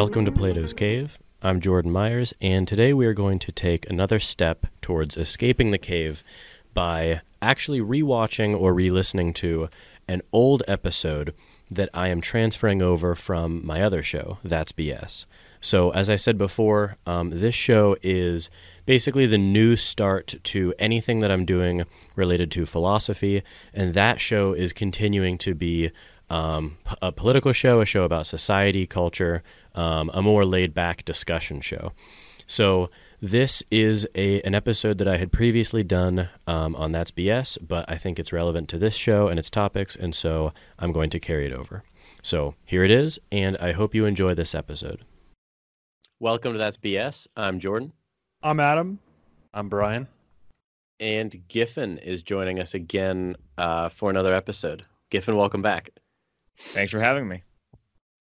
Welcome to Plato's Cave. I'm Jordan Myers, and today we are going to take another step towards escaping the cave by actually rewatching or re listening to an old episode that I am transferring over from my other show, That's BS. So, as I said before, um, this show is basically the new start to anything that I'm doing related to philosophy, and that show is continuing to be um, a political show, a show about society, culture, um, a more laid back discussion show. So, this is a, an episode that I had previously done um, on That's BS, but I think it's relevant to this show and its topics, and so I'm going to carry it over. So, here it is, and I hope you enjoy this episode. Welcome to That's BS. I'm Jordan. I'm Adam. I'm Brian. And Giffen is joining us again uh, for another episode. Giffen, welcome back. Thanks for having me.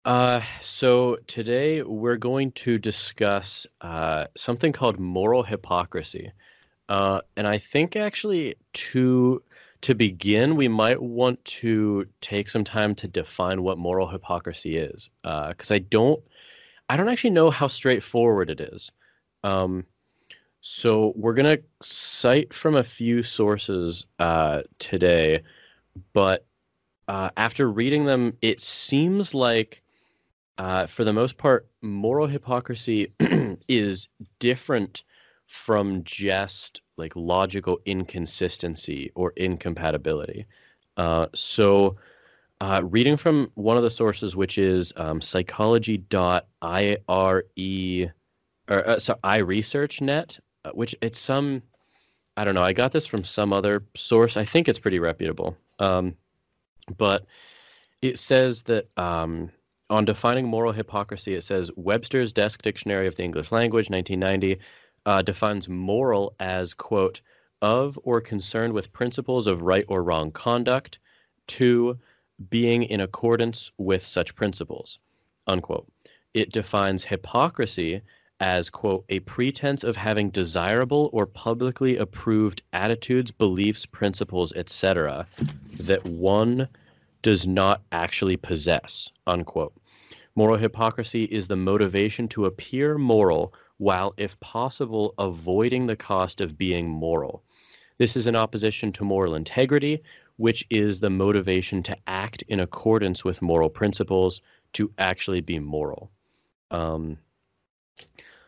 Uh, so today we're going to discuss uh, something called moral hypocrisy, uh, and I think actually to to begin we might want to take some time to define what moral hypocrisy is, because I don't I don't actually know how straightforward it is. Um, so we're gonna cite from a few sources uh, today, but uh, after reading them, it seems like uh, for the most part, moral hypocrisy is different from just like logical inconsistency or incompatibility. Uh, so, uh, reading from one of the sources, which is um, psychology.ire, or uh, so iResearchNet, uh, which it's some, I don't know, I got this from some other source. I think it's pretty reputable. Um, but it says that um, on defining moral hypocrisy, it says Webster's Desk Dictionary of the English Language, 1990, uh, defines moral as, quote, of or concerned with principles of right or wrong conduct, to being in accordance with such principles, unquote. It defines hypocrisy as, quote, a pretense of having desirable or publicly approved attitudes, beliefs, principles, etc., that one does not actually possess, unquote. Moral hypocrisy is the motivation to appear moral while, if possible, avoiding the cost of being moral. This is in opposition to moral integrity, which is the motivation to act in accordance with moral principles, to actually be moral. Um,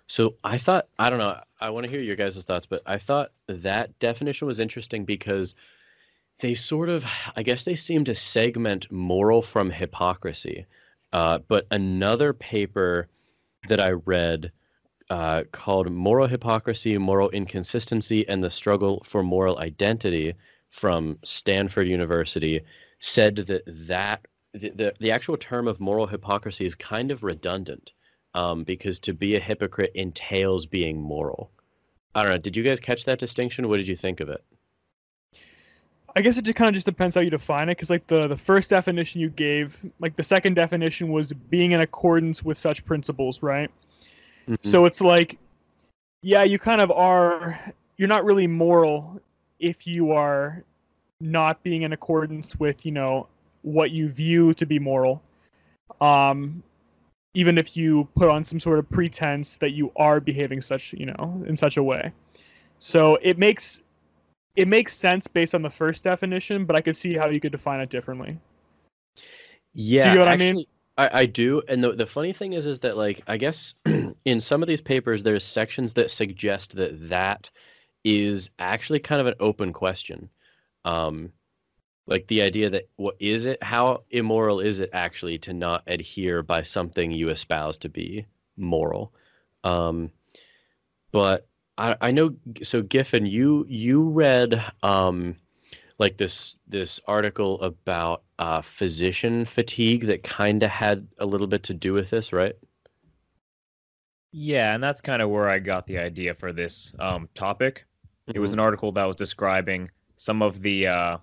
so I thought, I don't know, I want to hear your guys' thoughts, but I thought that definition was interesting because they sort of, I guess they seem to segment moral from hypocrisy. Uh, but another paper that I read uh, called Moral Hypocrisy, Moral Inconsistency, and the Struggle for Moral Identity from Stanford University said that that the, the, the actual term of moral hypocrisy is kind of redundant um, because to be a hypocrite entails being moral. I don't know. Did you guys catch that distinction? What did you think of it? I guess it just kind of just depends how you define it, because like the the first definition you gave, like the second definition was being in accordance with such principles, right? Mm-hmm. So it's like, yeah, you kind of are. You're not really moral if you are not being in accordance with you know what you view to be moral. Um, even if you put on some sort of pretense that you are behaving such you know in such a way. So it makes it makes sense based on the first definition, but I could see how you could define it differently. Yeah, do you know what actually, I mean? I, I do, and the the funny thing is, is that like I guess in some of these papers, there's sections that suggest that that is actually kind of an open question. Um, like the idea that what is it? How immoral is it actually to not adhere by something you espouse to be moral? Um, but I, I know. So Giffen, you you read um, like this this article about uh, physician fatigue that kind of had a little bit to do with this, right? Yeah, and that's kind of where I got the idea for this um, topic. Mm-hmm. It was mm-hmm. an article that was describing some of the uh,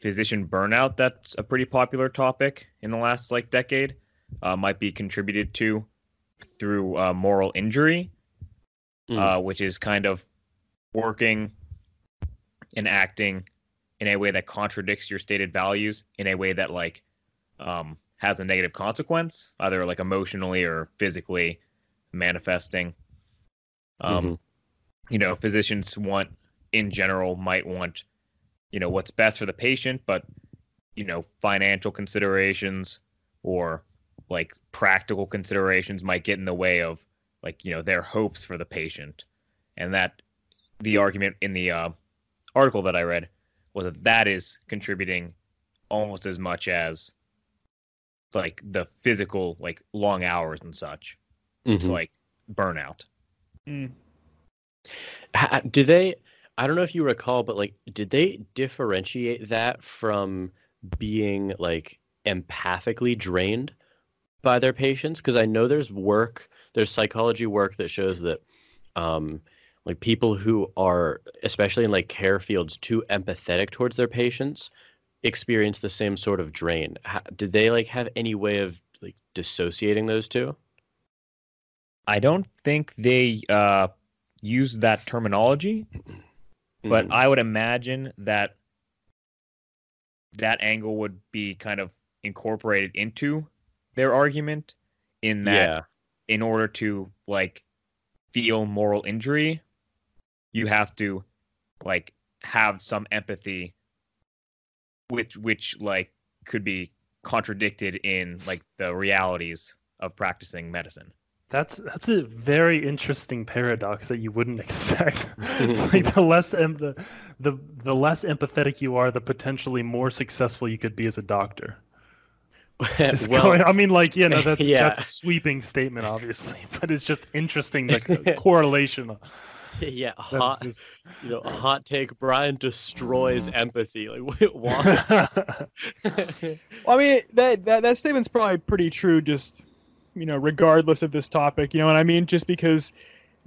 physician burnout that's a pretty popular topic in the last like decade. Uh, might be contributed to through uh, moral injury mm. uh, which is kind of working and acting in a way that contradicts your stated values, in a way that like um, has a negative consequence, either like emotionally or physically manifesting. Um, Mhm. You know, physicians want, in general, might want, you know, what's best for the patient, but, you know, financial considerations or like practical considerations might get in the way of, like, you know, their hopes for the patient. And that the argument in the uh, article that I read was that that is contributing almost as much as like the physical like long hours and such Mhm. to like burnout Mm. Do they i don't know if you recall but like did they differentiate that from being like empathically drained by their patients because i know there's work there's psychology work that shows that um like people who are especially in like care fields too empathetic towards their patients experience the same sort of drain. Ha did they like have any way of like dissociating those two? I don't think they uh use that terminology but Mhm. i would imagine that that angle would be kind of incorporated into their argument in that yeah in order to like feel moral injury you have to like have some empathy which which like could be contradicted in like the realities of practicing medicine That's that's a very interesting paradox that you wouldn't expect. it's like the less em- the, the the less empathetic you are, the potentially more successful you could be as a doctor. Just well going, I mean, like you know, that's Yeah. that's a sweeping statement, obviously, but it's just interesting like, the correlation. yeah hot just- you know, a hot take. Brian destroys empathy. Like, wait, why? Well, I mean, that, that that statement's probably pretty true. Just you know, regardless of this topic, you know what I mean? Just because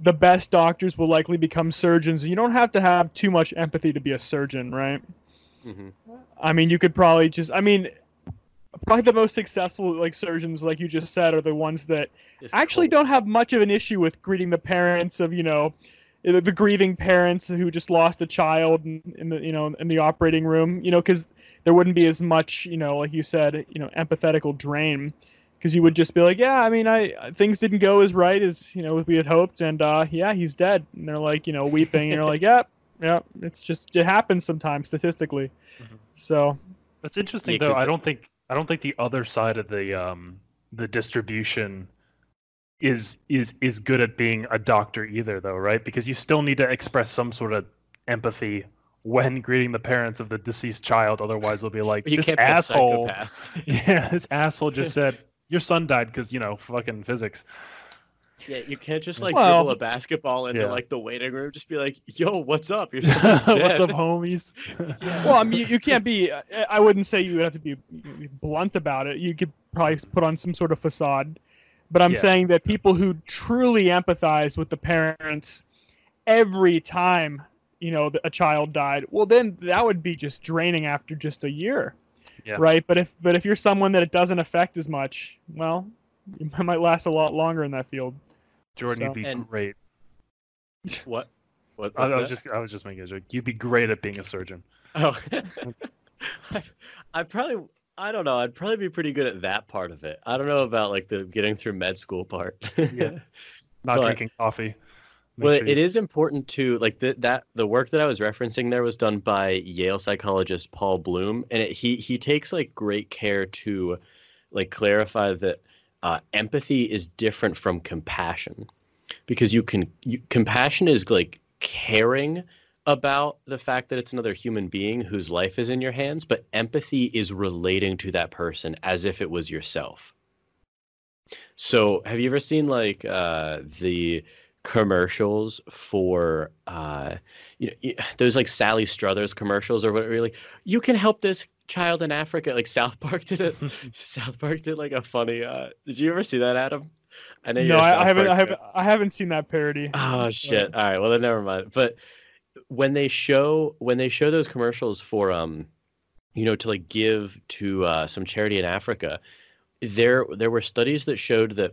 the best doctors will likely become surgeons, you don't have to have too much empathy to be a surgeon, right? Mhm. I mean, you could probably just. I mean, probably the most successful like surgeons, like you just said, are the ones that Just actually cold. don't have much of an issue with greeting the parents of you know the, the grieving parents who just lost a child in, in the you know in the operating room you know because there wouldn't be as much you know like you said you know empathetical drain because you would just be like yeah i mean i things didn't go as right as you know we had hoped and uh yeah he's dead and they're like you know weeping and you're like yeah yeah it's just it happens sometimes statistically Mhm. so That's interesting Yeah, though. 'cause I don't think I don't think the other side of the um the distribution is is is good at being a doctor either though, right? Because you still need to express some sort of empathy when greeting the parents of the deceased child. Otherwise, they'll be like, You "This can't be a asshole, psychopath. yeah, this asshole just said your son died because you know fucking physics." Yeah, you can't just like Well- dribble a basketball into Yeah. like the waiting room. Just be like, "Yo, what's up? Your son's dead." What's up, homies? well, I mean, you, can't be. I- I wouldn't say you would have to be blunt about it. You could probably put on some sort of facade. But I'm Yeah. saying that people who truly empathize with the parents every time, you know, a child died, well, then that would be just draining after just a year, Yeah. right? But if but if you're someone that it doesn't affect as much, well, you might last a lot longer in that field. Jordan, So- you'd be And- great. What? What? I, I was just I was just making a joke. You'd be great at being a surgeon. Oh, I, I probably. I don't know. I'd probably be pretty good at that part of it. I don't know about like the getting through med school part. Yeah. Not But- drinking coffee. Make Well, sure you- is important to like the, that the work that I was referencing there was done by Yale psychologist Paul Bloom, and it, he he takes like great care to like clarify that uh, empathy is different from compassion because you can you, compassion is like caring about the fact that it's another human being whose life is in your hands, but empathy is relating to that person as if it was yourself. So, have you ever seen like uh, the commercials for uh, you know those like Sally Struthers commercials or whatever? Like, you can help this child in Africa. Like South Park did it. South Park did like a funny. Uh, did you ever see that, Adam? I know you're No, I, I haven't. Park I haven't. I haven't seen that parody. Oh shit! All right, well then never mind. But when they show when they show those commercials for um, you know, to like give to uh, some charity in Africa, there there were studies that showed that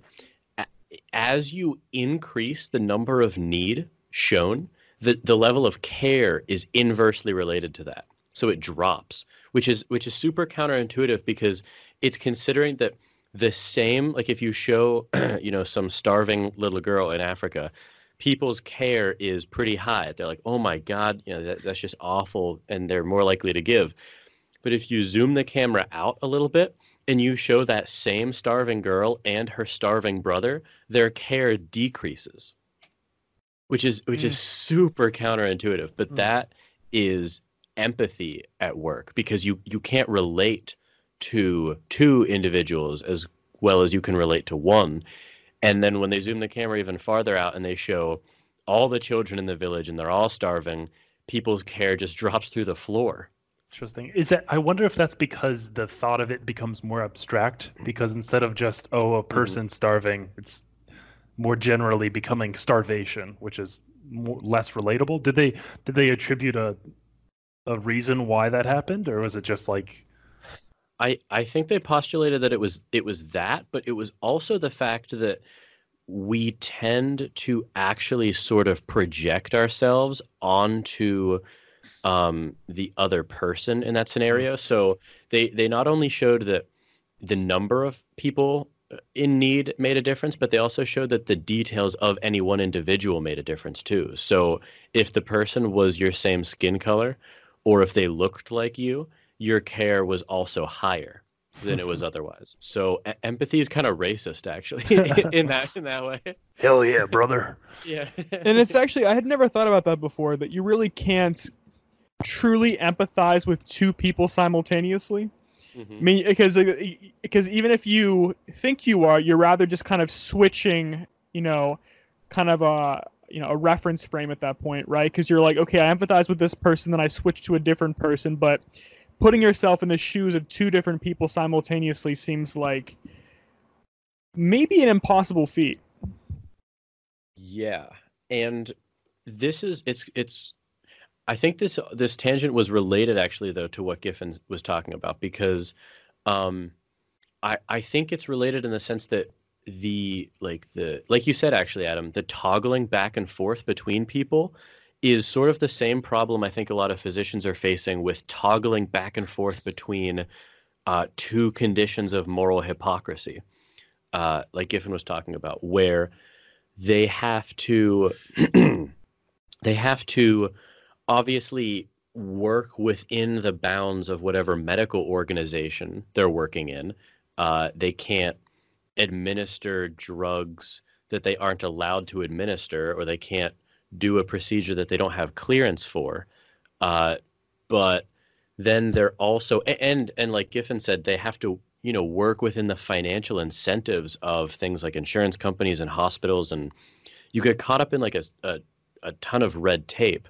as you increase the number of need shown, the the level of care is inversely related to that. So it drops, which is which is super counterintuitive because it's considering that the same like if you show you know some starving little girl in Africa, people's care is pretty high. They're like, oh my god, you know that, that's just awful, and they're more likely to give. But if you zoom the camera out a little bit and you show that same starving girl and her starving brother, their care decreases. Which is which mm. is super counterintuitive, but mm. that is empathy at work because you you can't relate to two individuals as well as you can relate to one. And then when they zoom the camera even farther out and they show all the children in the village and they're all starving, people's care just drops through the floor. Interesting. Is that I wonder if that's because the thought of it becomes more abstract because instead of just oh a mm-hmm. person mm-hmm. starving, it's more generally becoming starvation, which is more, less relatable. Did they did they attribute a a reason why that happened or was it just like I I think they postulated that it was it was that, but it was also the fact that we tend to actually sort of project ourselves onto um, the other person in that mm-hmm. scenario. So they they not only showed that the number of people uh, in need made a difference, but they also showed that the details of any one individual made a difference too. So if the person was your same skin color, or if they looked like you, your care was also higher than it was otherwise. So e- empathy is kind of racist, actually, in that in that way. Hell yeah, brother. yeah. and it's actually I had never thought about that before. That you really can't truly empathize with two people simultaneously. Mm-hmm. I mean, because because even if you think you are, you're rather just kind of switching, you know, kind of a you know a reference frame at that point, right? Because you're like, okay, I empathize with this person, then I switch to a different person, but putting yourself in the shoes of two different people simultaneously seems like maybe an impossible feat. Yeah. And this is it's it's I think this this tangent was related actually though to what Giffen was talking about because um I I think it's related in the sense that the like the like you said actually Adam the toggling back and forth between people is sort of the same problem I think a lot of physicians are facing with toggling back and forth between uh, two conditions of moral hypocrisy, uh, like Giffen was talking about, where they have to they have to obviously work within the bounds of whatever medical organization they're working in. Uh, they can't administer drugs that they aren't allowed to administer, or they can't do a procedure that they don't have clearance for. Uh, but then they're also and and like Giffen said, they have to you know work within the financial incentives of things like insurance companies and hospitals, and you get caught up in like a, a, a ton of red tape.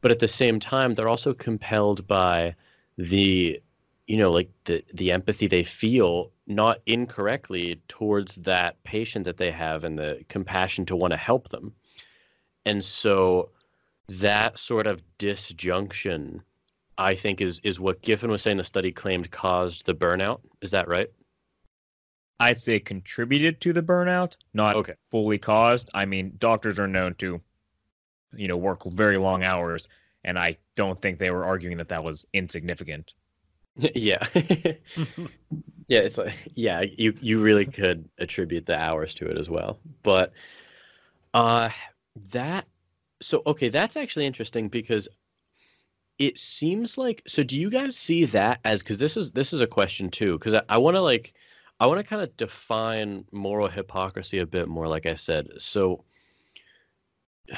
But at the same time, they're also compelled by the you know like the the empathy they feel not incorrectly towards that patient that they have and the compassion to want to help them and so that sort of disjunction, I think, is is what Giffen was saying the study claimed caused the burnout. Is that right? I'd say contributed to the burnout, not okay. fully caused. I mean, doctors are known to, you know, work very long hours, and I don't think they were arguing that that was insignificant. yeah, yeah, it's like yeah, you you really could attribute the hours to it as well, but uh that so okay, that's actually interesting because it seems like so do you guys see that as because this is this is a question too because i, I want to like i want to kind of define moral hypocrisy a bit more like i said so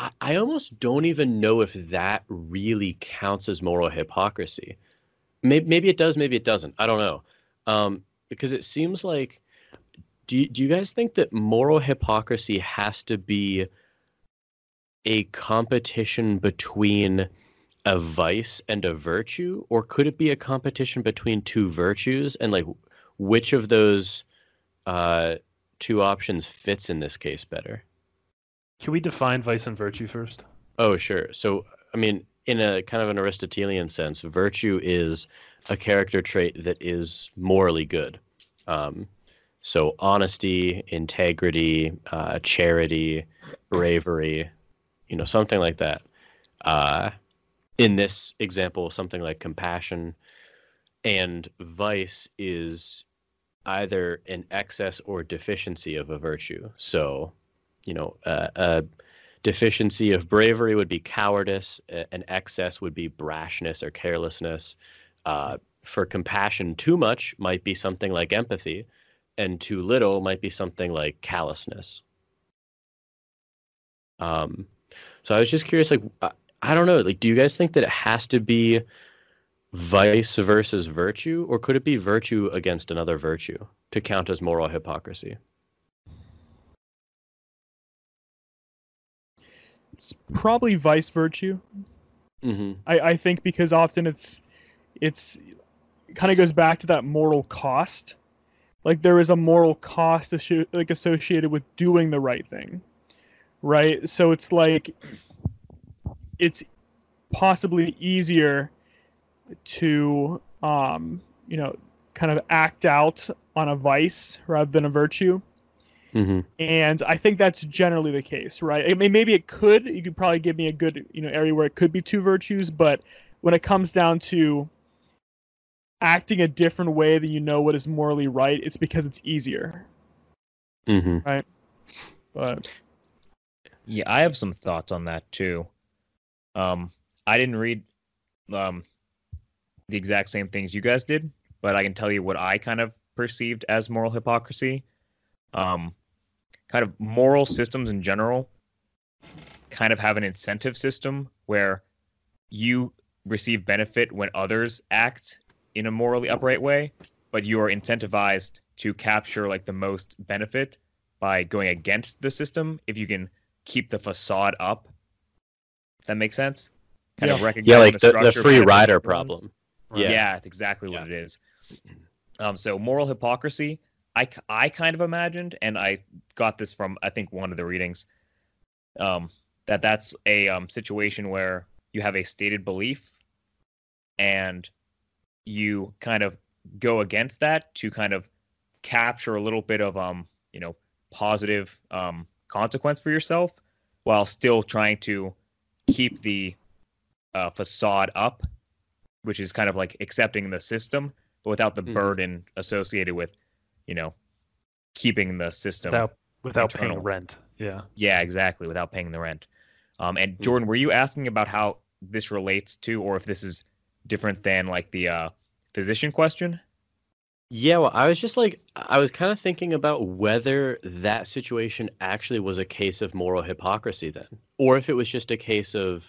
I, I almost don't even know if that really counts as moral hypocrisy maybe, maybe it does maybe it doesn't i don't know. Um, because it seems like do you, do you guys think that moral hypocrisy has to be a competition between a vice and a virtue? Or could it be a competition between two virtues? And like which of those uh, two options fits in this case better? Can we define vice and virtue first? Oh sure. So i mean in a kind of an aristotelian sense virtue is a character trait that is morally good um, so honesty integrity uh, charity bravery you know, something like that. Uh, in this example, something like compassion. and vice is either an excess or deficiency of a virtue. So, you know, uh, a deficiency of bravery would be cowardice, and excess would be brashness or carelessness. Uh, for compassion, too much might be something like empathy, and too little might be something like callousness. Um, so I was just curious, like, I, I don't know, like, do you guys think that it has to be vice versus virtue, or could it be virtue against another virtue to count as moral hypocrisy? It's probably vice virtue. Mm-hmm. I, I think because often it's it's it kind of goes back to that moral cost. Like there is a moral cost like associated with doing the right thing, right? So it's like it's possibly easier to um, you know kind of act out on a vice rather than a virtue. Mm-hmm. And I think that's generally the case, right? I mean, maybe it could. You could probably give me a good, you know, area where it could be two virtues, but when it comes down to acting a different way than you know what is morally right, it's because it's easier. Mm-hmm. Right. But yeah, I have some thoughts on that too. Um, I didn't read um the exact same things you guys did, but I can tell you what I kind of perceived as moral hypocrisy. Um, kind of moral systems in general kind of have an incentive system where you receive benefit when others act in a morally upright way, but you are incentivized to capture like the most benefit by going against the system if you can keep the facade up. If that makes sense? Kind yeah. of recognize yeah, like the, the, the free rider problem. Yeah, yeah, that's exactly what it is. Um, so moral hypocrisy, I, I kind of imagined, and I got this from I think one of the readings, um, that that's a um, situation where you have a stated belief, and you kind of go against that to kind of capture a little bit of um you know positive um consequence for yourself while still trying to keep the uh, facade up which is kind of like accepting the system, but without the mm-hmm. burden associated with, you know, keeping the system without without internal. paying rent. Yeah. Yeah, exactly. Without paying the rent. Um, and mm-hmm. Jordan, were you asking about how this relates to, or if this is different than like the uh, physician question? Yeah, well, I was just like, I was kind of thinking about whether that situation actually was a case of moral hypocrisy then, or if it was just a case of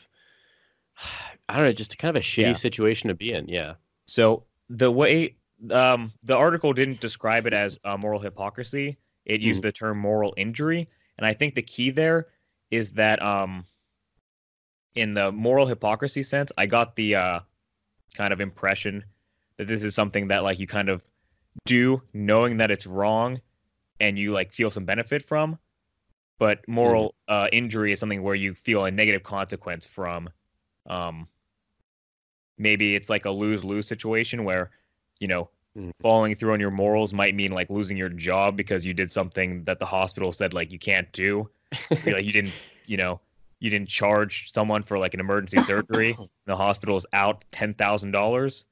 I don't know, just kind of a shitty yeah. situation to be in. Yeah. So the way um, the article didn't describe it as uh, moral hypocrisy, it used mm. the term moral injury, and I think the key there is that um, in the moral hypocrisy sense, I got the uh, kind of impression that this is something that like you kind of do knowing that it's wrong and you like feel some benefit from but moral mm. uh, injury is something where you feel a negative consequence from um, maybe it's like a lose lose situation where, you know, mm. following through on your morals might mean like losing your job because you did something that the hospital said like you can't do. like you didn't, you know, you didn't charge someone for like an emergency surgery. the hospital's out ten thousand dollars.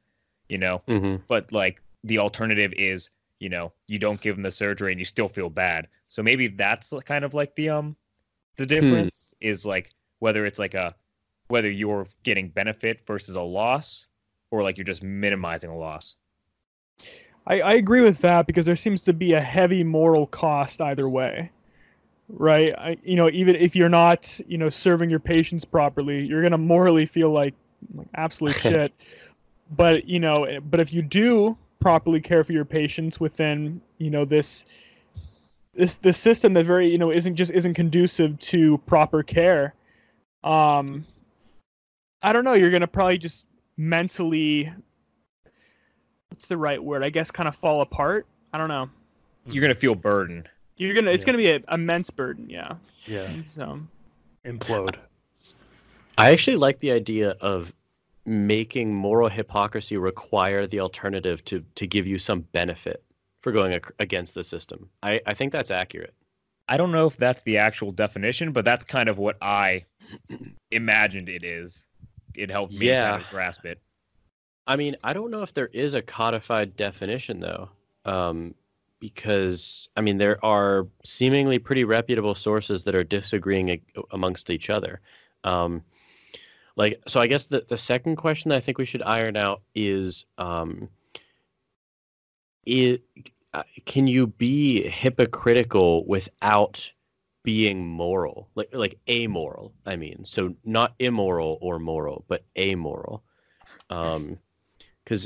You know, mm-hmm. but like the alternative is, you know, you don't give them the surgery and you still feel bad. So maybe that's kind of like the um the hmm. difference hmm. is like whether it's like a whether you're getting benefit versus a loss or like you're just minimizing a loss. I, I agree with that because there seems to be a heavy moral cost either way. Right? I, you know, even if you're not, you know, serving your patients properly, you're going to morally feel like, like absolute shit. But, you know, but if you do properly care for your patients within, you know, this this this system that very, you know, isn't just isn't conducive to proper care, um I don't know. You're gonna probably just mentally. What's the right word? I guess kind of fall apart. I don't know. You're gonna feel burden. You're gonna. It's yeah. gonna be an immense burden. Yeah. Yeah. So. Implode. I actually like the idea of making moral hypocrisy require the alternative to to give you some benefit for going against the system. I, I think that's accurate. I don't know if that's the actual definition, but that's kind of what I imagined it is it helped me yeah. kind of grasp it. I mean, I don't know if there is a codified definition though, um, because I mean there are seemingly pretty reputable sources that are disagreeing ag- amongst each other. Um, like, so I guess the the second question that I think we should iron out is, um, it uh, can you be hypocritical without being moral, like like amoral? I mean, so not immoral or moral, but amoral. Um, because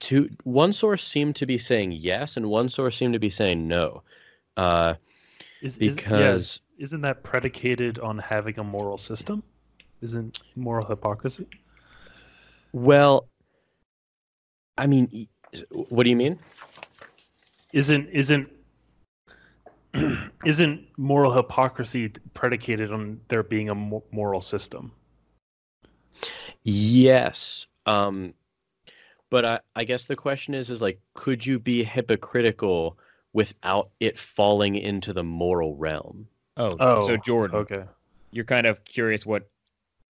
two one source seemed to be saying yes, and one source seemed to be saying no. Uh, Is, is- yeah, because isn't that predicated on having a moral system? Isn't moral hypocrisy? well, I mean, what do you mean? Isn't isn't isn't moral hypocrisy predicated on there being a moral system? Yes. Um, but I, I guess the question is, is like, could you be hypocritical without it falling into the moral realm? Oh, Oh, so Jordan, Okay. you're kind of curious what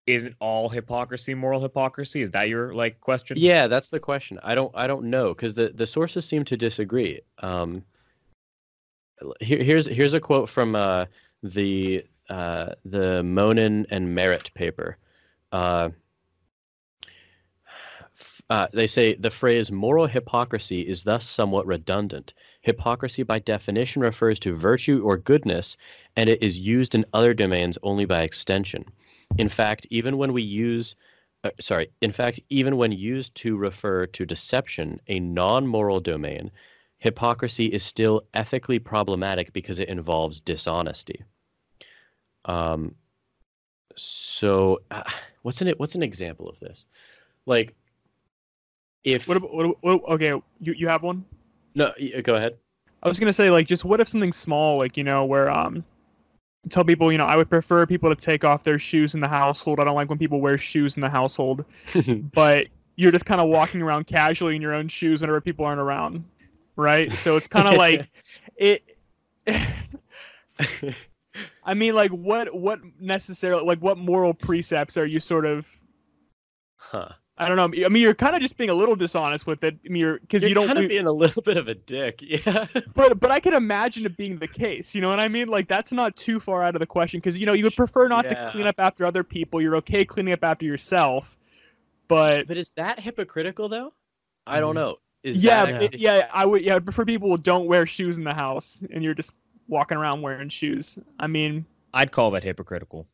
isn't all hypocrisy moral hypocrisy? Is that your like question? Yeah, that's the question. I don't, I don't know because the, the sources seem to disagree. Um, here, here's here's a quote from uh, the uh, the Monin and Merritt paper. Uh, f- uh, they say the phrase moral hypocrisy is thus somewhat redundant. Hypocrisy, by definition, refers to virtue or goodness, and it is used in other domains only by extension. In fact, even when we use uh, sorry, in fact, even when used to refer to deception, a non moral domain, hypocrisy is still ethically problematic because it involves dishonesty. Um, so, uh, what's an what's an example of this? Like, if What, about, what, what okay, you you have one? no, go ahead. I was gonna say like just what if something small like you know where um tell people you know I would prefer people to take off their shoes in the household. I don't like when people wear shoes in the household, but you're just kind of walking around casually in your own shoes whenever people aren't around, right? So it's kind of like it. I mean, like what what necessarily like what moral precepts are you sort of huh? I don't know. I mean, you're kind of just being a little dishonest with it. I mean, you're because You're don't. kind of being a little bit of a dick, yeah. but but I can imagine it being the case. You know what I mean? Like that's not too far out of the question because you know you would prefer not Yeah. to clean up after other people. You're okay cleaning up after yourself, but but is that hypocritical though? I don't Mhm. know. Is yeah, that it- yeah, I would yeah I'd prefer people who don't wear shoes in the house and you're just walking around wearing shoes. I mean, I'd call that hypocritical.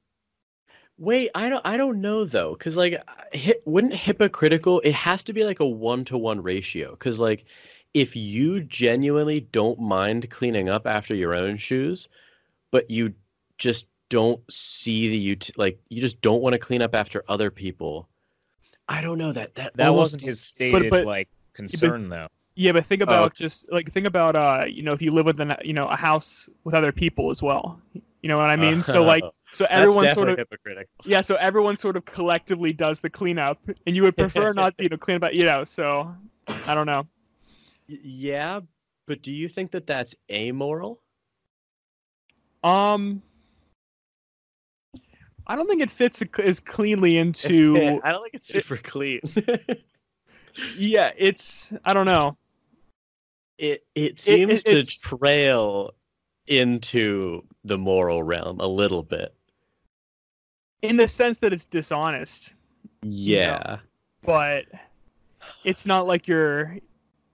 Wait, I don't I don't know though, cuz like hi, wouldn't hypocritical it has to be like a 1 to 1 ratio cuz like if you genuinely don't mind cleaning up after your own shoes, but you just don't see the ut- like you just don't want to clean up after other people. I don't know that that That almost wasn't his stated but- like concern though. yeah, but think Oh, about just like think about uh you know if you live within a- you know a house with other people as well. You know what I mean? so like so everyone sort of hypocritical. yeah so everyone sort of collectively does the cleanup and you would prefer not to you know clean up you know so I don't know. Yeah, but do you think that that's amoral? Um, I don't think it fits as cleanly into. I don't think it's super clean. yeah, it's. I don't know. it it seems it- to trail into the moral realm a little bit. In the sense that it's dishonest, Yeah. but it's not like you're.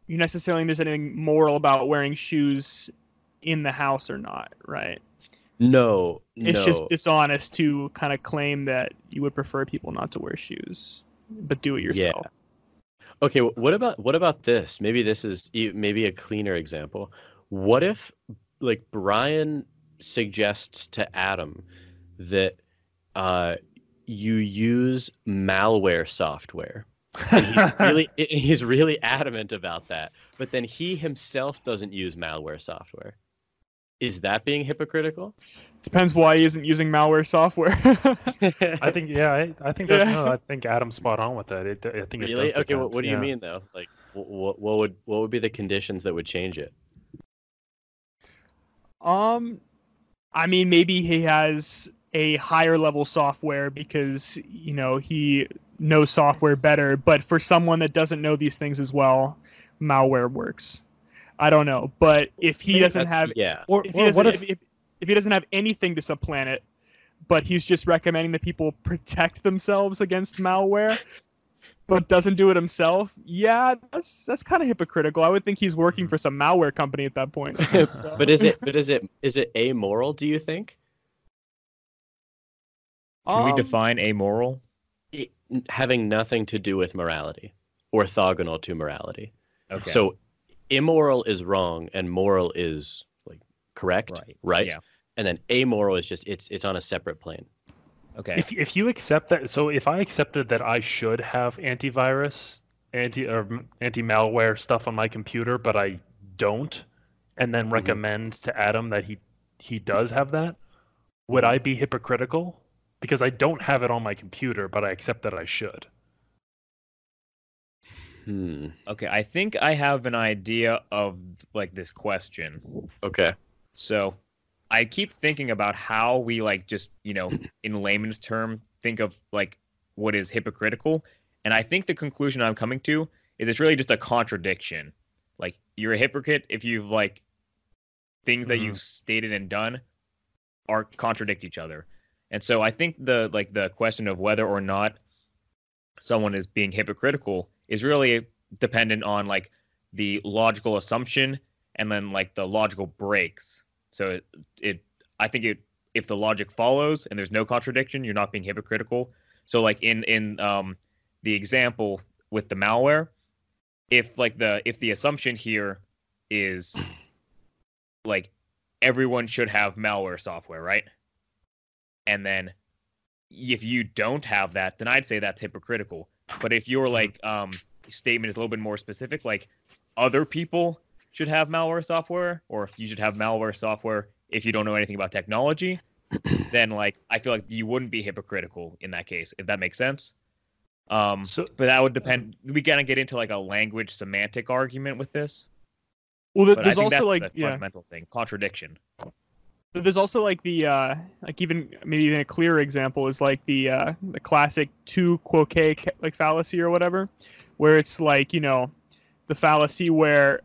You necessarily there's anything moral about wearing shoes in the house or not, right? No, It's no. just dishonest to kind of claim that you would prefer people not to wear shoes, but do it Yeah. yourself. Okay, what about what about this? Maybe this is maybe a cleaner example. What if like Brian suggests to Adam that uh you use malware software. And he's really and he's really adamant about that, but then he himself doesn't use malware software. Is that being hypocritical? Depends why he isn't using malware software. I think yeah, I, I think that Yeah. no, I think Adam's spot on with that. It, I think it really does okay. What, what do you mean though? Like, what, what would what would be the conditions that would change it? Um, I mean, maybe he has a higher level software because you know he knows software better, but for someone that doesn't know these things as well, malware works. I don't know, but if he doesn't have yeah, Or, if he or doesn't if, if, if he doesn't have anything to supplant it, but he's just recommending that people protect themselves against malware, but doesn't do it himself, yeah, that's that's kind of hypocritical. I would think he's working for some malware company at that point. So- but is it but is it is it amoral? Do you think? Can we Um, define amoral? It- having nothing to do with morality, orthogonal to morality. Okay. So immoral is wrong and moral is like correct, Right. right? Yeah. And then amoral is just it's it's on a separate plane. Okay. if if you accept that, so if I accepted that I should have antivirus, anti or anti malware stuff on my computer, but I don't, and then recommend to Adam that he he does have that, would I be hypocritical? Because I don't have it on my computer, but I accept that I should. Hmm. Okay, I think I have an idea of like this question. Okay. So I keep thinking about how we like just, you know, in layman's term think of like what is hypocritical. And I think the conclusion I'm coming to is it's really just a contradiction. Like you're a hypocrite if you've like things that Mhm. you've stated and done are contradict each other. And so I think the like the question of whether or not someone is being hypocritical is really dependent on like the logical assumption and then like the logical breaks. So it, it I think it if the logic follows and there's no contradiction, you're not being hypocritical. So like in in um the example with the malware, if like the if the assumption here is like everyone should have malware software, right? And then if you don't have that, then I'd say that's hypocritical. But if your like um statement is a little bit more specific, like other people should have malware software, or if you should have malware software if you don't know anything about technology, then like I feel like you wouldn't be hypocritical in that case, if that makes sense. Um, So but that would depend. We kind of get into like a language semantic argument with this. well, th- there's also that's like the yeah, fundamental thing, contradiction. But there's also like the uh like even maybe even a clearer example is like the uh the classic tu quoque like fallacy or whatever where it's like you know the fallacy where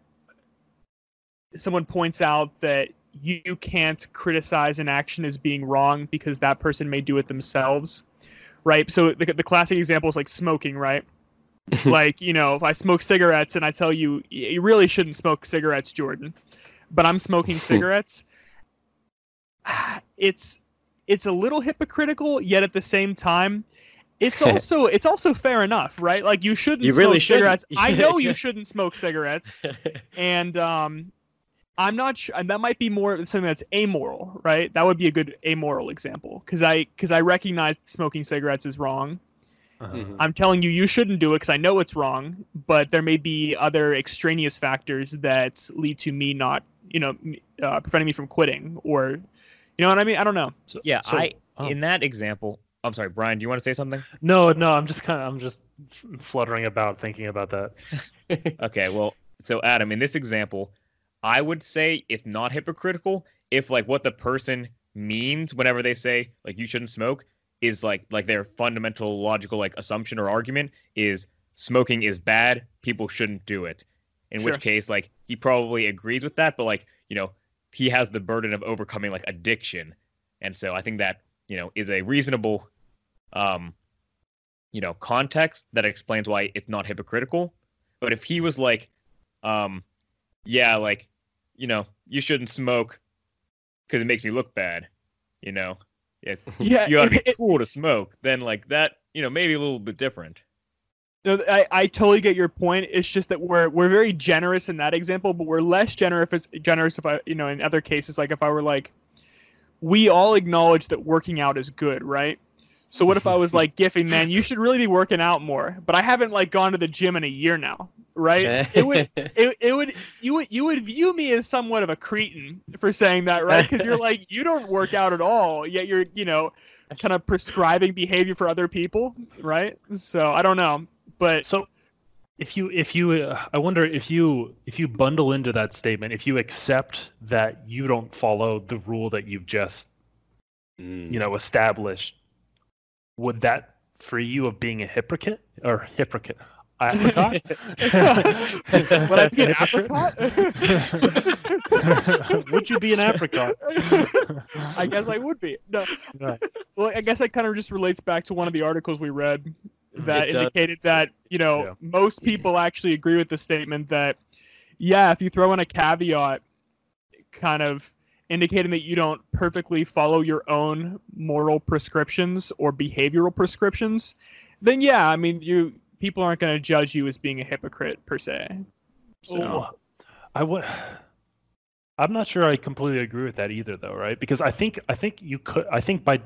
someone points out that you, can't criticize an action as being wrong because that person may do it themselves right? So the, the classic example is like smoking right? Like you know if i smoke cigarettes and i tell you you really shouldn't smoke cigarettes jordan but i'm smoking cigarettes it's it's a little hypocritical yet at the same time it's also it's also fair enough right? Like you shouldn't You smoke really shouldn't. cigarettes. I know you shouldn't smoke cigarettes. And um i'm not sure and that might be more something that's amoral right that would be a good amoral example because i because i recognize smoking cigarettes is wrong uh, Mhm. i'm telling you you shouldn't do it because i know it's wrong but there may be other extraneous factors that lead to me not you know uh, preventing me from quitting or you know what i mean i don't know so, Yeah, so- I oh. in that example. I'm sorry, Brian. Do you want to say something? no, no, I'm just kind of I'm just fluttering about thinking about that. Okay, well, so Adam, in this example, I would say it's not hypocritical if like what the person means whenever they say like you shouldn't smoke is like like their fundamental logical like assumption or argument is smoking is bad, people shouldn't do it. In Sure. which case like he probably agrees with that, but like, you know, he has the burden of overcoming like addiction. And so I think that, you know, is a reasonable um you know, context that explains why it's not hypocritical. But if he was like, um, yeah, like, you know, you shouldn't smoke because it makes me look bad, you know, it, yeah you ought to be it- cool to smoke, then like that, you know, maybe a little bit different. No, I, I totally get your point. It's just that we're we're very generous in that example, but we're less generous generous if I you know in other cases like if I were like, we all acknowledge that working out is good, right? So what if I was like, Giffy, man, you should really be working out more, but I haven't like gone to the gym in a year now, right? it would it, it would you would you would view me as somewhat of a cretin for saying that, right? Because you're like you don't work out at all, yet you're you know kind of prescribing behavior for other people, right? So I don't know, but So, if you if you uh, I wonder if you if you bundle into that statement, if you accept that you don't follow the rule that you've just Mm. you know established, would that free you of being a hypocrite or hypocrite? Apricot? Would I be an apricot? would you be an apricot? I guess I would be. No. Right. Well, I guess that kind of just relates back to one of the articles we read mm, that It does. indicated that, you know, Yeah. most people actually agree with the statement that, yeah, if you throw in a caveat kind of indicating that you don't perfectly follow your own moral prescriptions or behavioral prescriptions, then yeah, I mean, you people aren't going to judge you as being a hypocrite per se. So, I would. I'm not sure I completely agree with that either, though, right? Because I think I think you could. I think by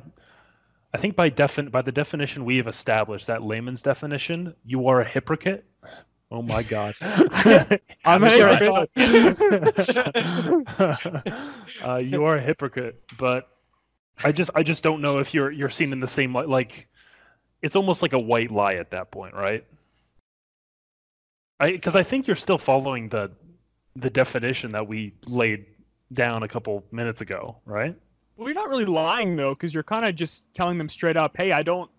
I think by defin by the definition we have established, that layman's definition, you are a hypocrite. Oh my God! I'm a hypocrite. uh, you are a hypocrite, but I just I just don't know if you're you're seen in the same light. Like it's almost like a white lie at that point, right? I because I think you're still following the the definition that we laid down a couple minutes ago, right? Well, you're not really lying though, because you're kind of just telling them straight up, "Hey, I don't,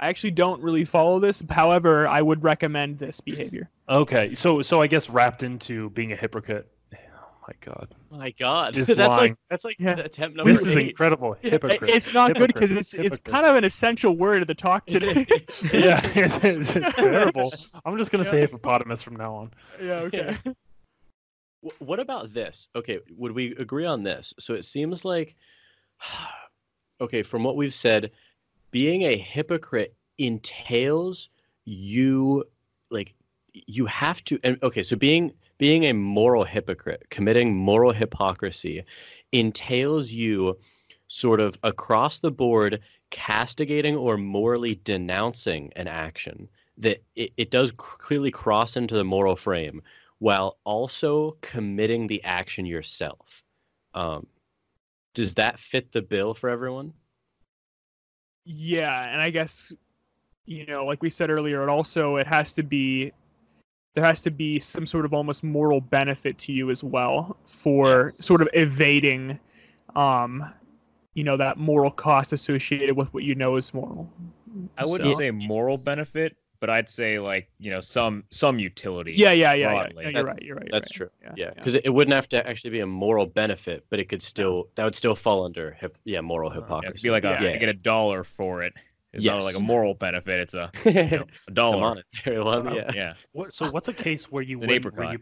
I actually don't really follow this. However, I would recommend this behavior." Okay, so so I guess wrapped into being a hypocrite. Oh my God, My God, Just that's lying. like that's like Yeah. attempt number this is eight. incredible. Hypocrite. It's not good because Hypocrite. it's it's kind of an essential word of the talk today. yeah, it's, it's, it's terrible. I'm just gonna say hippopotamus from now on. yeah. Okay. Wh- What about this? Okay, would we agree on this? So it seems like, okay, from what we've said, being a hypocrite entails you, like, you have to. And okay, so being being a moral hypocrite, committing moral hypocrisy, entails you, sort of across the board, castigating or morally denouncing an action that it, it does clearly cross into the moral frame while also committing the action yourself. Um, does that fit the bill for everyone? Yeah, and I guess you know, like we said earlier, it also it has to be there has to be some sort of almost moral benefit to you as well for Yes. sort of evading um you know that moral cost associated with what you know is moral. I wouldn't So- say moral benefit, but I'd say like you know some some utility. Yeah, yeah, yeah, yeah. No, you're That's- right. You're right. you're That's right. true. Yeah, Yeah, because it, it wouldn't have to actually be a moral benefit, but it could still that would still fall under hip, yeah moral Uh, Yeah, hypocrisy. it'd be like a, Yeah. I get a dollar for it. It's not like a moral benefit. It's a, you know, a It's a dollar. monetary one. Yeah. Yeah. What, so what's a case where you wouldn't where you,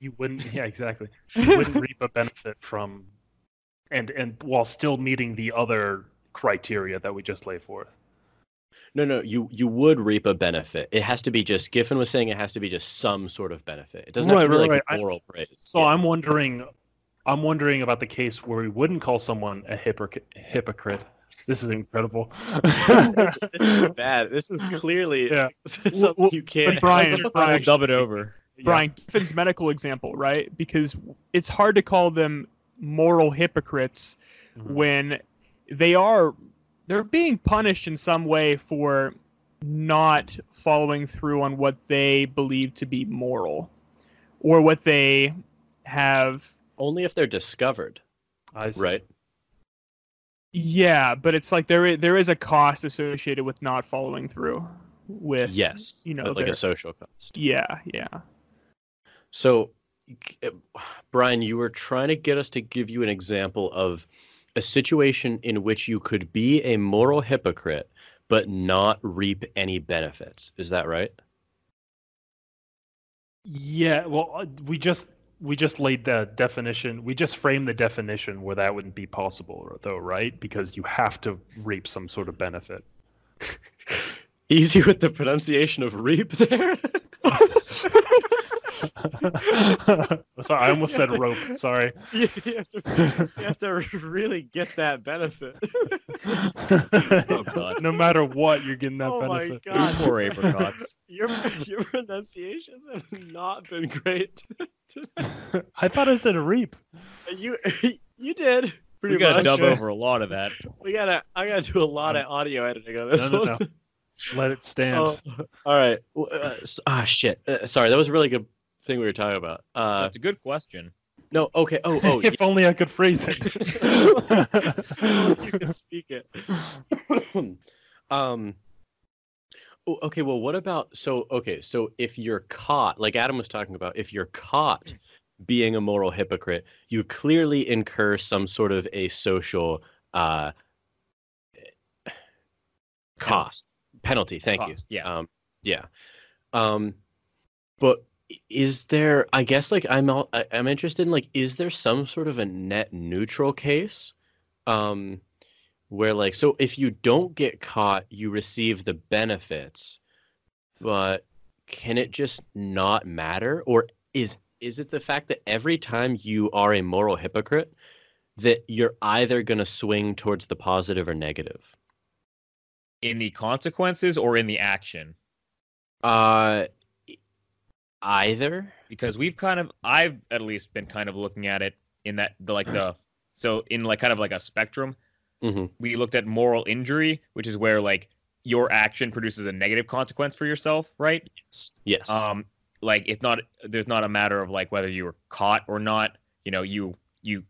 you wouldn't yeah exactly you wouldn't reap a benefit from and and while still meeting the other criteria that we just laid forth. No, no, you you would reap a benefit. It has to be just. Giffen was saying it has to be just some sort of benefit. It doesn't Right, have to be right, like right. I- moral praise. So Yeah. I'm wondering I'm wondering about the case where we wouldn't call someone a hypocrite hypocrite. This is incredible. this is bad. This is clearly Yeah. something well, you can't. but Brian, I'll Brian, dub it over. Yeah. Brian Giffen's medical example, right? Because it's hard to call them moral hypocrites Mhm. when they are they're being punished in some way for not following through on what they believe to be moral or what they have Only if they're discovered, I see. right? Yeah but it's like there is, there is a cost associated with not following through with Yes. you know, like they're- a social cost. yeah yeah So, uh, Brian, you were trying to get us to give you an example of a situation in which you could be a moral hypocrite but not reap any benefits. Is that right? Yeah, well, uh, we just we just laid the definition. We just framed the definition where that wouldn't be possible, though, right? Because you have to reap some sort of benefit. Easy with the pronunciation of reap there. Sorry, I almost said rope. Sorry. you, you have to, you have to really get that benefit. Oh, God. No matter what, you're getting that oh my benefit. god. Poor apricots. Your your pronunciations have not been great. I thought I said reap. you you did pretty We got to dub over a lot of that. We gotta I gotta do a lot of audio editing on this No, no, one. no. Let it stand. Oh, all right. Well, Uh, s- ah shit. Uh, sorry, that was a really good thing we were talking about. Uh, That's a good question. no. Okay. Oh oh. if only I could phrase it. you can speak it. um, Oh, okay, well, what about so? Okay, so if you're caught, like Adam was talking about, if you're caught being a moral hypocrite, you clearly incur some sort of a social uh, cost penalty. Thank Cost, you. yeah. Um, yeah. Um, but is there? I guess like I'm I'm interested in like, is there some sort of a net neutral case? Um, where like so if you don't get caught you receive the benefits but can it just not matter or is is it the fact that every time you are a moral hypocrite that you're either going to swing towards the positive or negative In the consequences or in the action? uh either Because we've kind of, I've at least been kind of looking at it in that, the, like the, so in like kind of like a spectrum. hmm We looked at moral injury, which is where like your action produces a negative consequence for yourself, right? yes yes um like it's not there's not a matter of like whether you were caught or not you know you you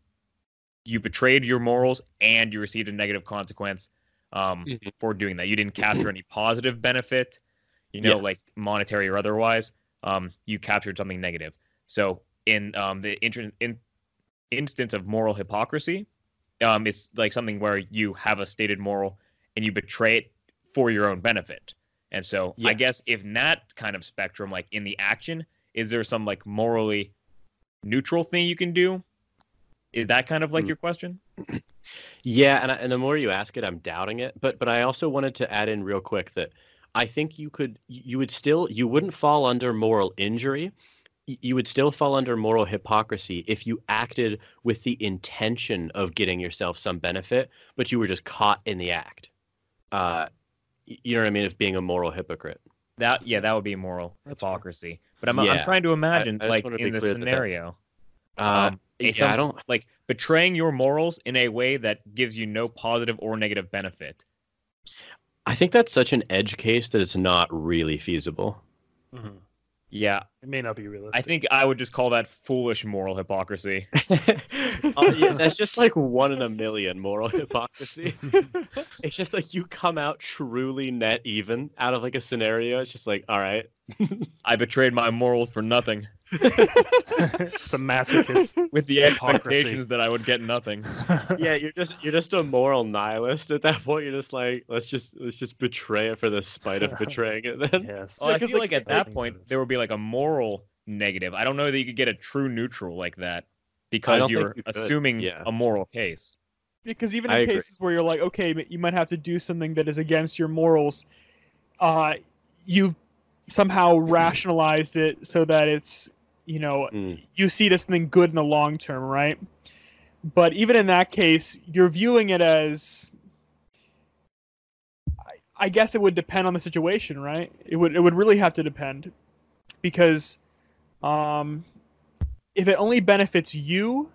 you betrayed your morals and you received a negative consequence um Mhm. for doing that you didn't capture any positive benefit you know Yes. like monetary or otherwise um you captured something negative so in um the inter- in instance of moral hypocrisy um it's like something where you have a stated moral and you betray it for your own benefit and so I guess if that kind of spectrum, like in the action, is there some like morally neutral thing you can do? Is that kind of like Hmm. your question? Yeah, and I, and the more you ask it, I'm doubting it. But but I also wanted to add in real quick that I think you could you would still you wouldn't fall under moral injury. You would still fall under moral hypocrisy if you acted with the intention of getting yourself some benefit, but you were just caught in the act. Uh, you know what I mean? Of being a moral hypocrite. That yeah, that would be moral That's fair. hypocrisy. But I'm I'm trying to imagine I just like wanna in the clear that that- scenario, Uh, Um, yeah, it's I don't. like betraying your morals in a way that gives you no positive or negative benefit. I think that's such an edge case that it's not really feasible. Mhm. Yeah, It may not be realistic. I think I would just call that foolish moral hypocrisy. Oh, yeah, that's just like one in a million moral hypocrisy. it's just like you come out truly net even out of like a scenario. It's just like, all right. I betrayed my morals for nothing, it's a masochist. with the Hypocrisy. expectations that I would get nothing. yeah, you're just you're just a moral nihilist at that point. You're just like, let's just let's just betray it for the spite of betraying it. Then yes. Well, I 'cause, feel like, like, at that point there would be like a moral negative. I don't know that you could get a true neutral like that because you're you assuming yeah. a moral case. because even I in agree. cases where you're like, okay, but you might have to do something that is against your morals, uh, you've somehow rationalized it so that it's, you know, Mm, you see it as something good in the long term, right? But even in that case, you're viewing it as. I, I guess it would depend on the situation, right? It would it would really have to depend, because, um, if it only benefits you,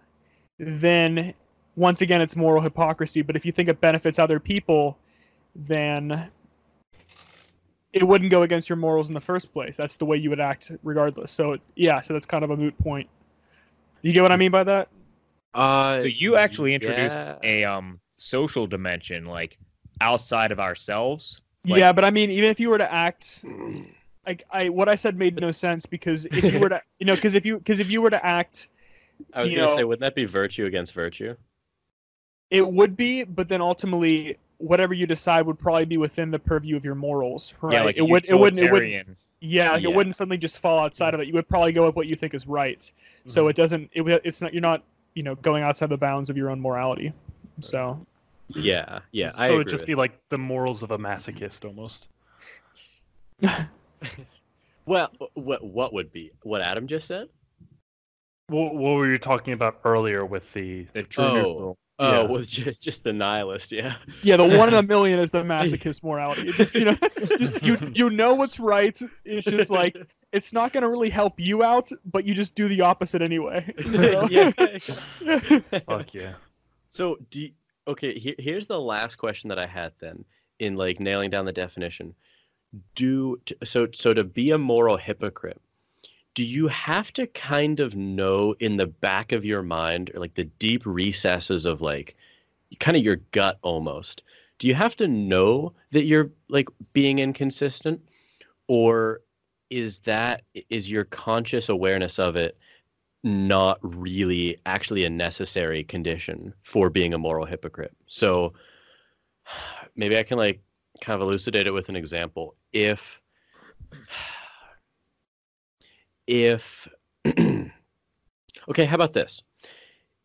then once again it's moral hypocrisy. But if you think it benefits other people, then it wouldn't go against your morals in the first place. That's the way you would act regardless. So yeah, so that's kind of a moot point. You get what I mean by that? uh, So you actually introduced yeah. a um social dimension like outside of ourselves. Like- yeah, but I mean, even if you were to act like I, what I said made no sense because if you were to, you know, because if you, because if you were to act, I was gonna know- say, wouldn't that be virtue against virtue? it would be, but then ultimately, whatever you decide would probably be within the purview of your morals, right? Yeah, like it would, it wouldn't, it wouldn't, utilitarian. yeah, like Yeah. it wouldn't suddenly just fall outside mm. of it. You would probably go with what you think is right. So mm-hmm. it doesn't, it, would- it's not, you're not, you know, going outside the bounds of your own morality. So Yeah, yeah. so I it'd just with be like the morals of a masochist almost. Well, what what would be what Adam just said? What, what were you talking about earlier with the? The true Oh. neutral. Oh, Yeah. well, just just the nihilist, yeah. yeah, the one in a million is the masochist morality. Just, you know, just you, you know what's right. It's just like it's not going to really help you out, but you just do the opposite anyway. So- yeah. Fuck yeah. So, do you, okay? Here, here's the last question that I had then in like nailing down the definition. Do so so to be a moral hypocrite, do you have to kind of know in the back of your mind or like the deep recesses of like kind of your gut almost? Do you have to know that you're like being inconsistent? or is that is your conscious awareness of it not really actually a necessary condition for being a moral hypocrite so maybe i can like kind of elucidate it with an example. If if okay how about this?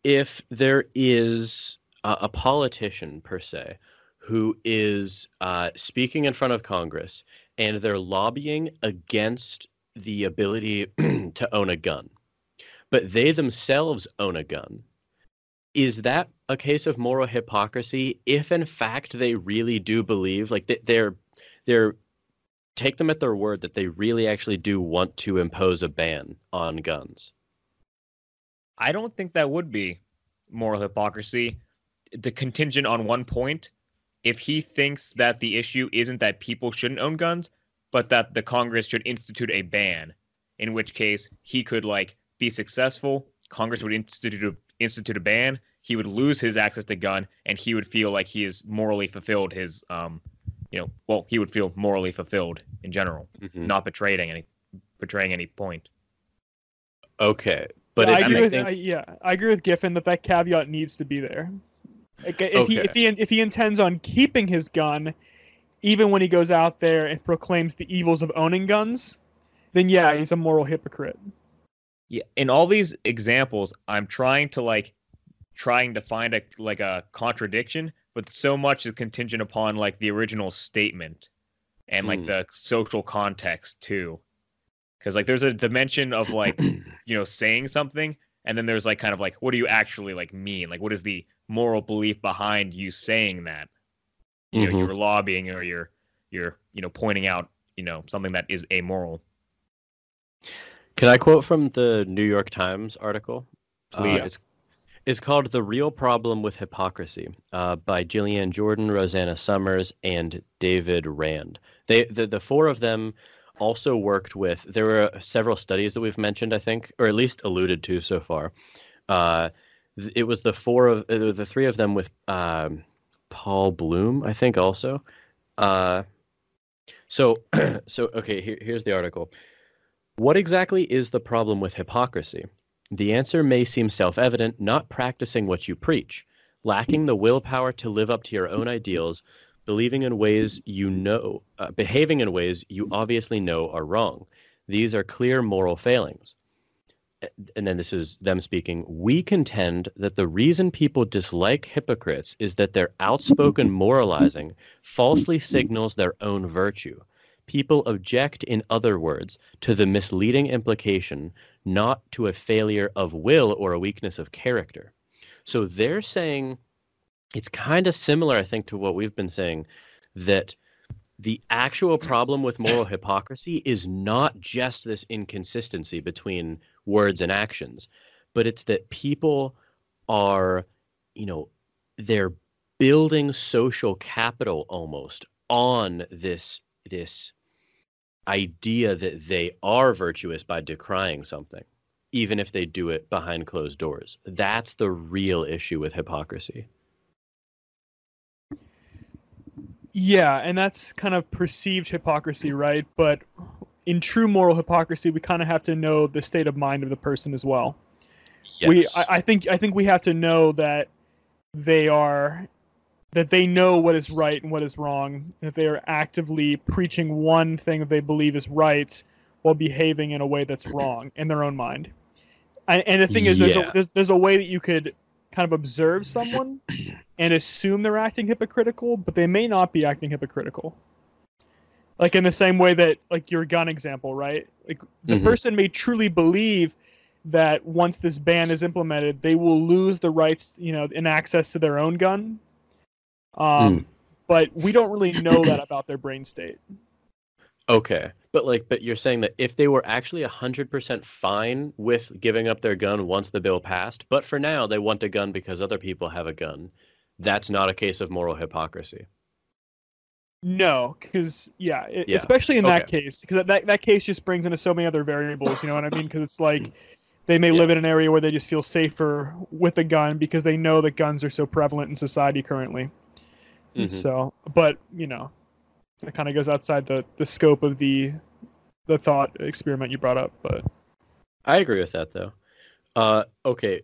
If there is a, a politician per se who is uh, speaking in front of congress and they're lobbying against the ability to own a gun but they themselves own a gun is that a case of moral hypocrisy if in fact they really do believe like they're they're take them at their word that they really actually do want to impose a ban on guns? I don't think that would be moral hypocrisy. The contingent on one point if he thinks that the issue isn't that people shouldn't own guns but that the congress should institute a ban in which case he could like be successful congress would institute institute a ban, he would lose his access to gun, and he would feel like he is morally fulfilled his, um, you know, well, he would feel morally fulfilled in general, mm-hmm. not betraying any, betraying any point. Okay, but yeah, I agree with, I, yeah, I agree with Giffen that that caveat needs to be there. Like, if okay. he if he if he intends on keeping his gun, even when he goes out there and proclaims the evils of owning guns, then yeah, he's a moral hypocrite yeah, in all these examples, I'm trying to like trying to find a like a contradiction, but so much is contingent upon like the original statement and like mm. the social context too. Cuz like there's a dimension of like, you know, saying something and then there's like kind of like what do you actually like mean? Like what is the moral belief behind you saying that? You mm-hmm. know, you're lobbying or you're you're, you know, pointing out, you know, something that is amoral. Can I quote from the New York Times article? Please. Uh, it's, it's, called The Real Problem with Hypocrisy uh, by Jillian Jordan, Roseanna Sommers, and David Rand. They, the, the four of them also worked with, there were several studies that we've mentioned, I think, or at least alluded to so far. Uh, it was the four of, uh, the three of them with um, Paul Bloom, I think, also. Uh, so, so okay, here, here's the article. What exactly is the problem with hypocrisy? The answer may seem self evident not practicing what you preach, lacking the willpower to live up to your own ideals, believing in ways you know, uh, behaving in ways you obviously know are wrong. These are clear moral failings. And then this is them speaking. We contend that the reason people dislike hypocrites is that their outspoken moralizing falsely signals their own virtue People object, in other words, to the misleading implication, not to a failure of will or a weakness of character. So they're saying it's kind of similar, I think, to what we've been saying that the actual problem with moral hypocrisy is not just this inconsistency between words and actions, but it's that people are, you know, they're building social capital almost on this this idea that they are virtuous by decrying something, even if they do it behind closed doors. That's the real issue with hypocrisy. Yeah, and that's kind of perceived hypocrisy, right? But in true moral hypocrisy, we kind of have to know the state of mind of the person as well. Yes. We, I, I think, I think we have to know that they are that they know what is right and what is wrong, that they are actively preaching one thing that they believe is right while behaving in a way that's wrong in their own mind. And, and the thing is, there's, a, there's, there's a way that you could kind of observe someone and assume they're acting hypocritical, but they may not be acting hypocritical. Like in the same way that, like your gun example, right? Like the mm-hmm. person may truly believe that once this ban is implemented, they will lose the rights, you know, and access to their own gun um, mm. But we don't really know that about their brain state. Okay, but like, but you're saying that if they were actually hundred percent fine with giving up their gun once the bill passed, but for now they want a gun because other people have a gun, that's not a case of moral hypocrisy. No, because yeah, it, yeah, especially in okay. that case, because that that case just brings into so many other variables. You know what I mean? Because it's like they may yeah. live in an area where they just feel safer with a gun because they know that guns are so prevalent in society currently. Mm-hmm. So, but you know, it kind of goes outside the the scope of the the thought experiment you brought up, but I agree with that though. Uh, okay,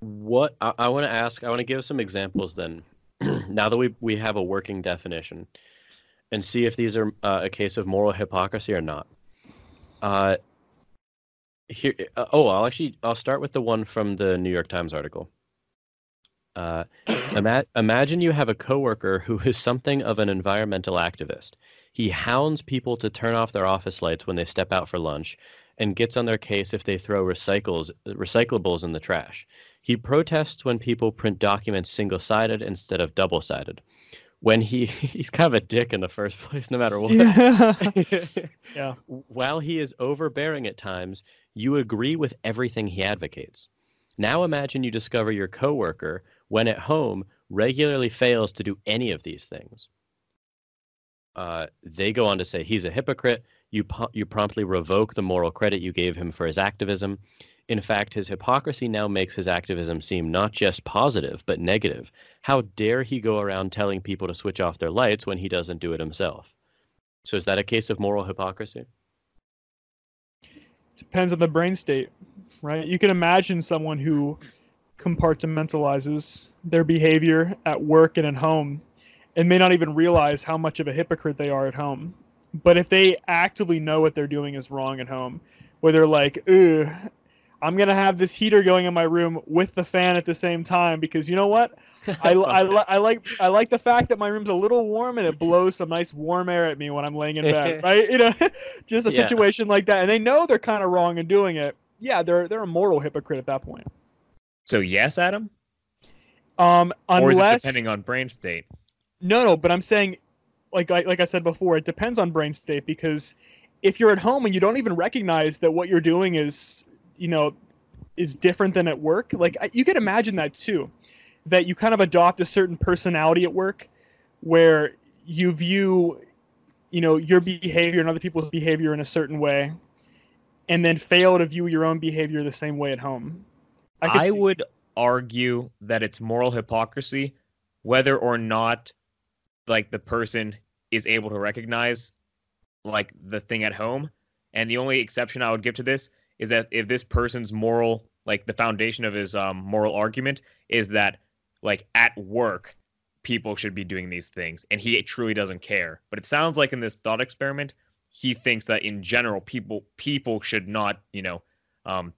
what I, I want to ask, I want to give some examples then. now that we we have a working definition, and see if these are uh, a case of moral hypocrisy or not. Uh, here, uh, oh, I'll actually I'll start with the one from the New York Times article. Uh, ima- imagine you have a coworker who is something of an environmental activist. He hounds people to turn off their office lights when they step out for lunch, and gets on their case if they throw recycles recyclables in the trash. He protests when people print documents single-sided instead of double-sided. When he he's kind of a dick in the first place, no matter what. yeah, yeah. While he is overbearing at times, you agree with everything he advocates. Now imagine you discover your coworker, when at home, regularly fails to do any of these things. Uh, they go on to say he's a hypocrite. You, you promptly revoke the moral credit you gave him for his activism. In fact, his hypocrisy now makes his activism seem not just positive, but negative. How dare he go around telling people to switch off their lights when he doesn't do it himself? So, is that a case of moral hypocrisy? Depends on the brain state, right? You can imagine someone who compartmentalizes their behavior at work and at home and may not even realize how much of a hypocrite they are at home. But if they actively know what they're doing is wrong at home, where they're like, ooh, I'm gonna have this heater going in my room with the fan at the same time because you know what? I, I, I, like I like the fact that my room's a little warm and it blows some nice warm air at me when I'm laying in bed, right? You know, just a yeah. situation like that, and they know they're kind of wrong in doing it. Yeah, they're they're a mortal hypocrite at that point. So yes, Adam. Um, unless or is it depending on brain state. No, no, but I'm saying, like, like, like I said before, it depends on brain state because if you're at home and you don't even recognize that what you're doing is, you know, is different than at work, like you can imagine that too, that you kind of adopt a certain personality at work, where you view, you know, your behavior and other people's behavior in a certain way, and then fail to view your own behavior the same way at home. I, I would argue that it's moral hypocrisy, whether or not like the person is able to recognize like the thing at home. And the only exception I would give to this is that if this person's moral, like the foundation of his um, moral argument is that like at work, people should be doing these things, and he truly doesn't care. But it sounds like in this thought experiment, he thinks that in general, people people should not, you know, um,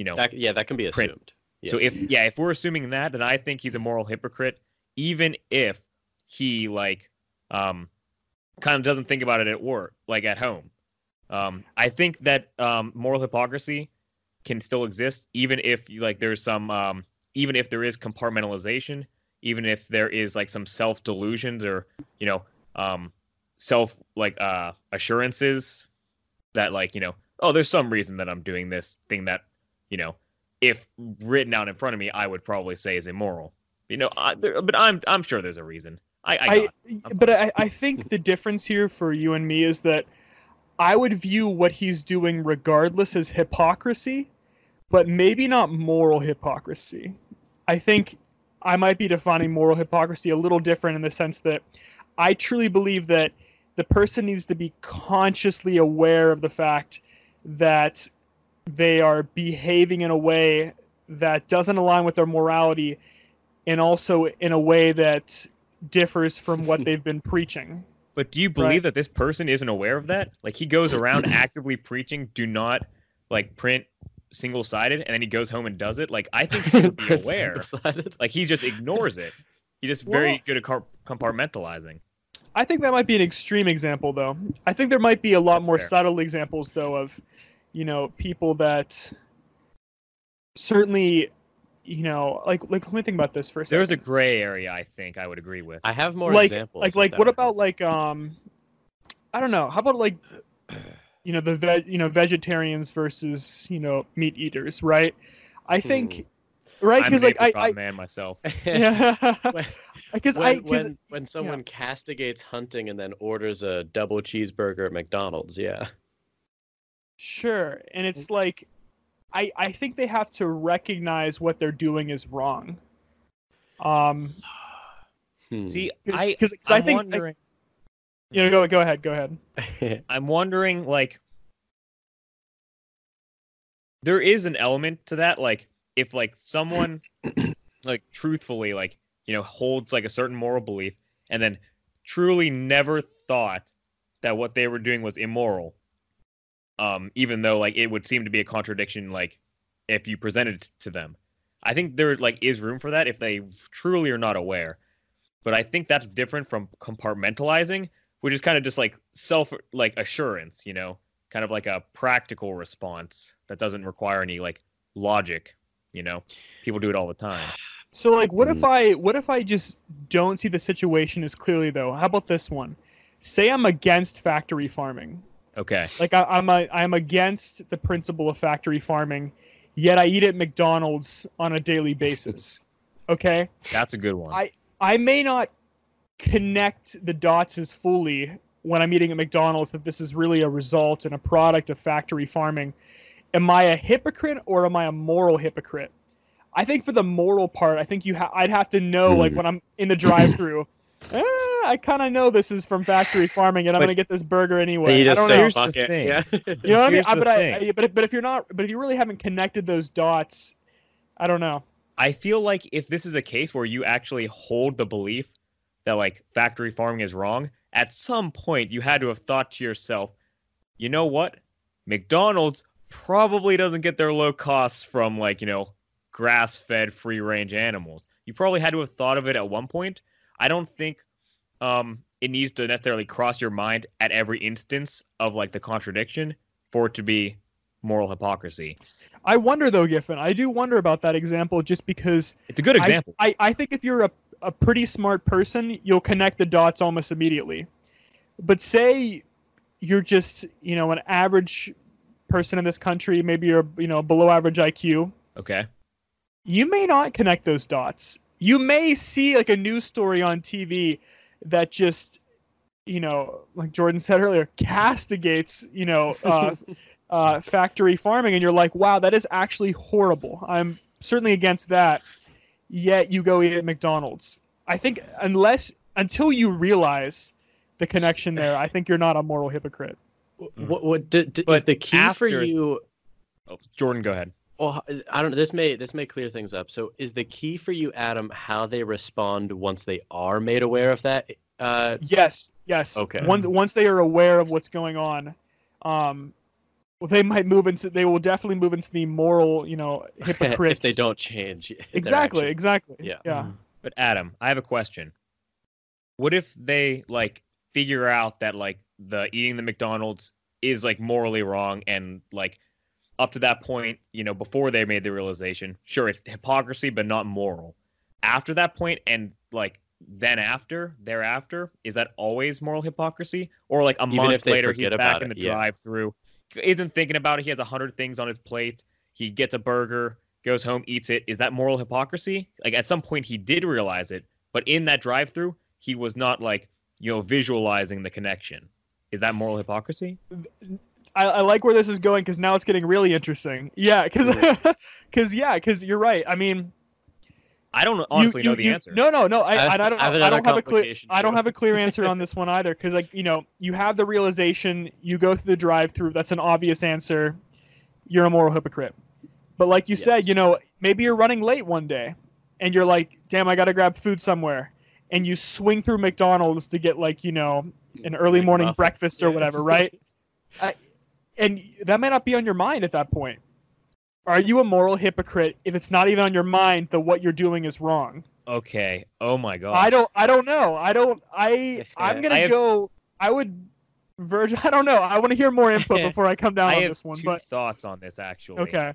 you know, that, yeah, that can be assumed. Print. Yeah. So if yeah, if we're assuming that, then I think he's a moral hypocrite, even if he like um kind of doesn't think about it at work, like at home. Um, I think that um, moral hypocrisy can still exist, even if like there's some, um, even if there is compartmentalization, even if there is like some self delusions or you know, um, self like uh, assurances that like you know, oh, there's some reason that I'm doing this thing that you know, if written out in front of me, I would probably say is immoral. You know, I, there, but I'm I'm sure there's a reason. I, I, I but I, I think the difference here for you and me is that I would view what he's doing regardless as hypocrisy, but maybe not moral hypocrisy. I think I might be defining moral hypocrisy a little different in the sense that I truly believe that the person needs to be consciously aware of the fact that they are behaving in a way that doesn't align with their morality and also in a way that differs from what they've been preaching. But do you believe right? that this person isn't aware of that? Like he goes around actively preaching, do not like print single sided, and then he goes home and does it. Like I think he should be aware. Like he just ignores it. He's just well, very good at compartmentalizing. I think that might be an extreme example, though. I think there might be a lot That's more fair. subtle examples, though, of you know people that certainly you know, like like let me think about this for a second. There's a gray area I think I would agree with. I have more like, examples. Like like what about like um I don't know. How about like you know the veg you know vegetarians versus you know meat eaters, right? I think Ooh. right because like I, I man myself. yeah. Because when, I when when someone yeah. castigates hunting and then orders a double cheeseburger at McDonald's, yeah. Sure, and it's like I I think they have to recognize what they're doing is wrong. Um, hmm. see, I because I think wondering. I, you know, go go ahead, go ahead. I'm wondering, like, there is an element to that. Like if like someone like truthfully like you know holds like a certain moral belief and then truly never thought that what they were doing was immoral um even though like it would seem to be a contradiction like if you presented it to them i think there like is room for that if they truly are not aware but i think that's different from compartmentalizing which is kind of just like self like assurance you know kind of like a practical response that doesn't require any like logic you know people do it all the time So like what if Mm. I what if I just don't see the situation as clearly though? How about this one? Say I'm against factory farming. Okay Like I, I'm a I'm against the principle of factory farming, yet I eat at McDonald's on a daily basis. Okay? that's a good one I- I may not connect the dots as fully when I'm eating at McDonald's that this is really a result and a product of factory farming. Am I a hypocrite or am I a moral hypocrite? I think for the moral part, I think you ha- I'd have to know like Hmm. when I'm in the drive-through. eh, I kind of know this is from factory farming, and I'm But- gonna get this burger anyway. And you I don't say know. Here's the fuck thing. Yeah. You know what I mean? I, the but I, thing. I, but but if you're not, but if you really haven't connected those dots, I don't know. I feel like if this is a case where you actually hold the belief that like factory farming is wrong, at some point you had to have thought to yourself, you know what? McDonald's probably doesn't get their low costs from like, you know, grass fed free range animals. You probably had to have thought of it at one point. I don't think um it needs to necessarily cross your mind at every instance of like the contradiction for it to be moral hypocrisy. I wonder though, Giffen. I do wonder about that example, just because It's a good I- example. I, I think if you're a, a pretty smart person, you'll connect the dots almost immediately. But say you're just, you know, an average person in this country, maybe you're, you know, below average IQ, okay. you may not connect those dots. You may see like a news story on TV that just, you know, like Jordan said earlier, castigates, you know, uh, uh, factory farming, and you're like, wow, that is actually horrible. I'm certainly against that. Yet you go eat at McDonald's. I think unless until you realize the connection there, I think you're not a moral hypocrite. what what d- d- is the key for you? Oh, Jordan, go ahead. Well, I don't. Know, this may this may clear things up. So, is the key for you, Adam, how they respond once they are made aware of that? Uh, Yes, yes. Okay. Once once they are aware of what's going on, um, well, they might move into. They will definitely move into the moral, you know, hypocrites. if they don't change. Exactly, exactly. Yeah. Yeah. But Adam, I have a question. What if they like figure out that like the eating the McDonald's is like morally wrong and like up to that point, you know, before they made the realization, sure it's hypocrisy but not moral. After that point and like then after, thereafter, is that always moral hypocrisy? Or like a Even month later he's back about in the yeah. drive through, isn't thinking about it, he has a hundred things on his plate, he gets a burger, goes home, eats it. Is that moral hypocrisy? Like at some point he did realize it, but in that drive through, he was not like, you know, visualizing the connection. Is that moral hypocrisy? I, I like where this is going because now it's getting really interesting. Yeah, because because yeah, because you're right. I mean, I don't honestly you, know the you- answer. No, no, no. I, I I, don't. I have I don't have a clear. complication, I don't have a clear answer on this one either because like you know you have the realization you go through the drive-through. That's an obvious answer. You're a moral hypocrite. But like you Yes. said, you know maybe you're running late one day, and you're like, damn, I gotta grab food somewhere, and you swing through McDonald's to get like you know an early morning breakfast or Yeah. whatever, right? I, and that may not be on your mind at that point. Are you a moral hypocrite if it's not even on your mind that what you're doing is wrong? Okay. Oh my god. I don't. I don't know. I don't. I. I'm gonna I have- go. I would verge. I don't know. I want to hear more input before I come down I on have this one. two But thoughts on this actually. okay.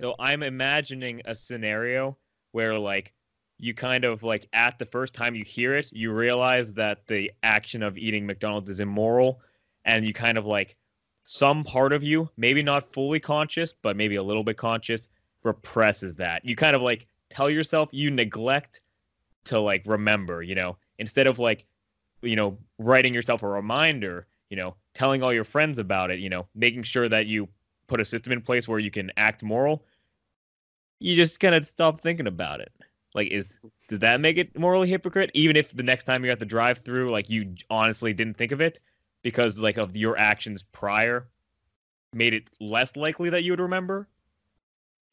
So I'm imagining a scenario where like you kind of like at the first time you hear it, you realize that the action of eating McDonald's is immoral and you kind of like some part of you, maybe not fully conscious, but maybe a little bit conscious, represses that. You kind of like tell yourself you neglect to like remember, you know, instead of like you know, writing yourself a reminder, you know, telling all your friends about it, you know, making sure that you put a system in place where you can act moral, you just kind of stop thinking about it. Like, is did that make it morally hypocrite? Even if the next time you're at the drive-through, like you honestly didn't think of it because like of your actions prior, made it less likely that you would remember.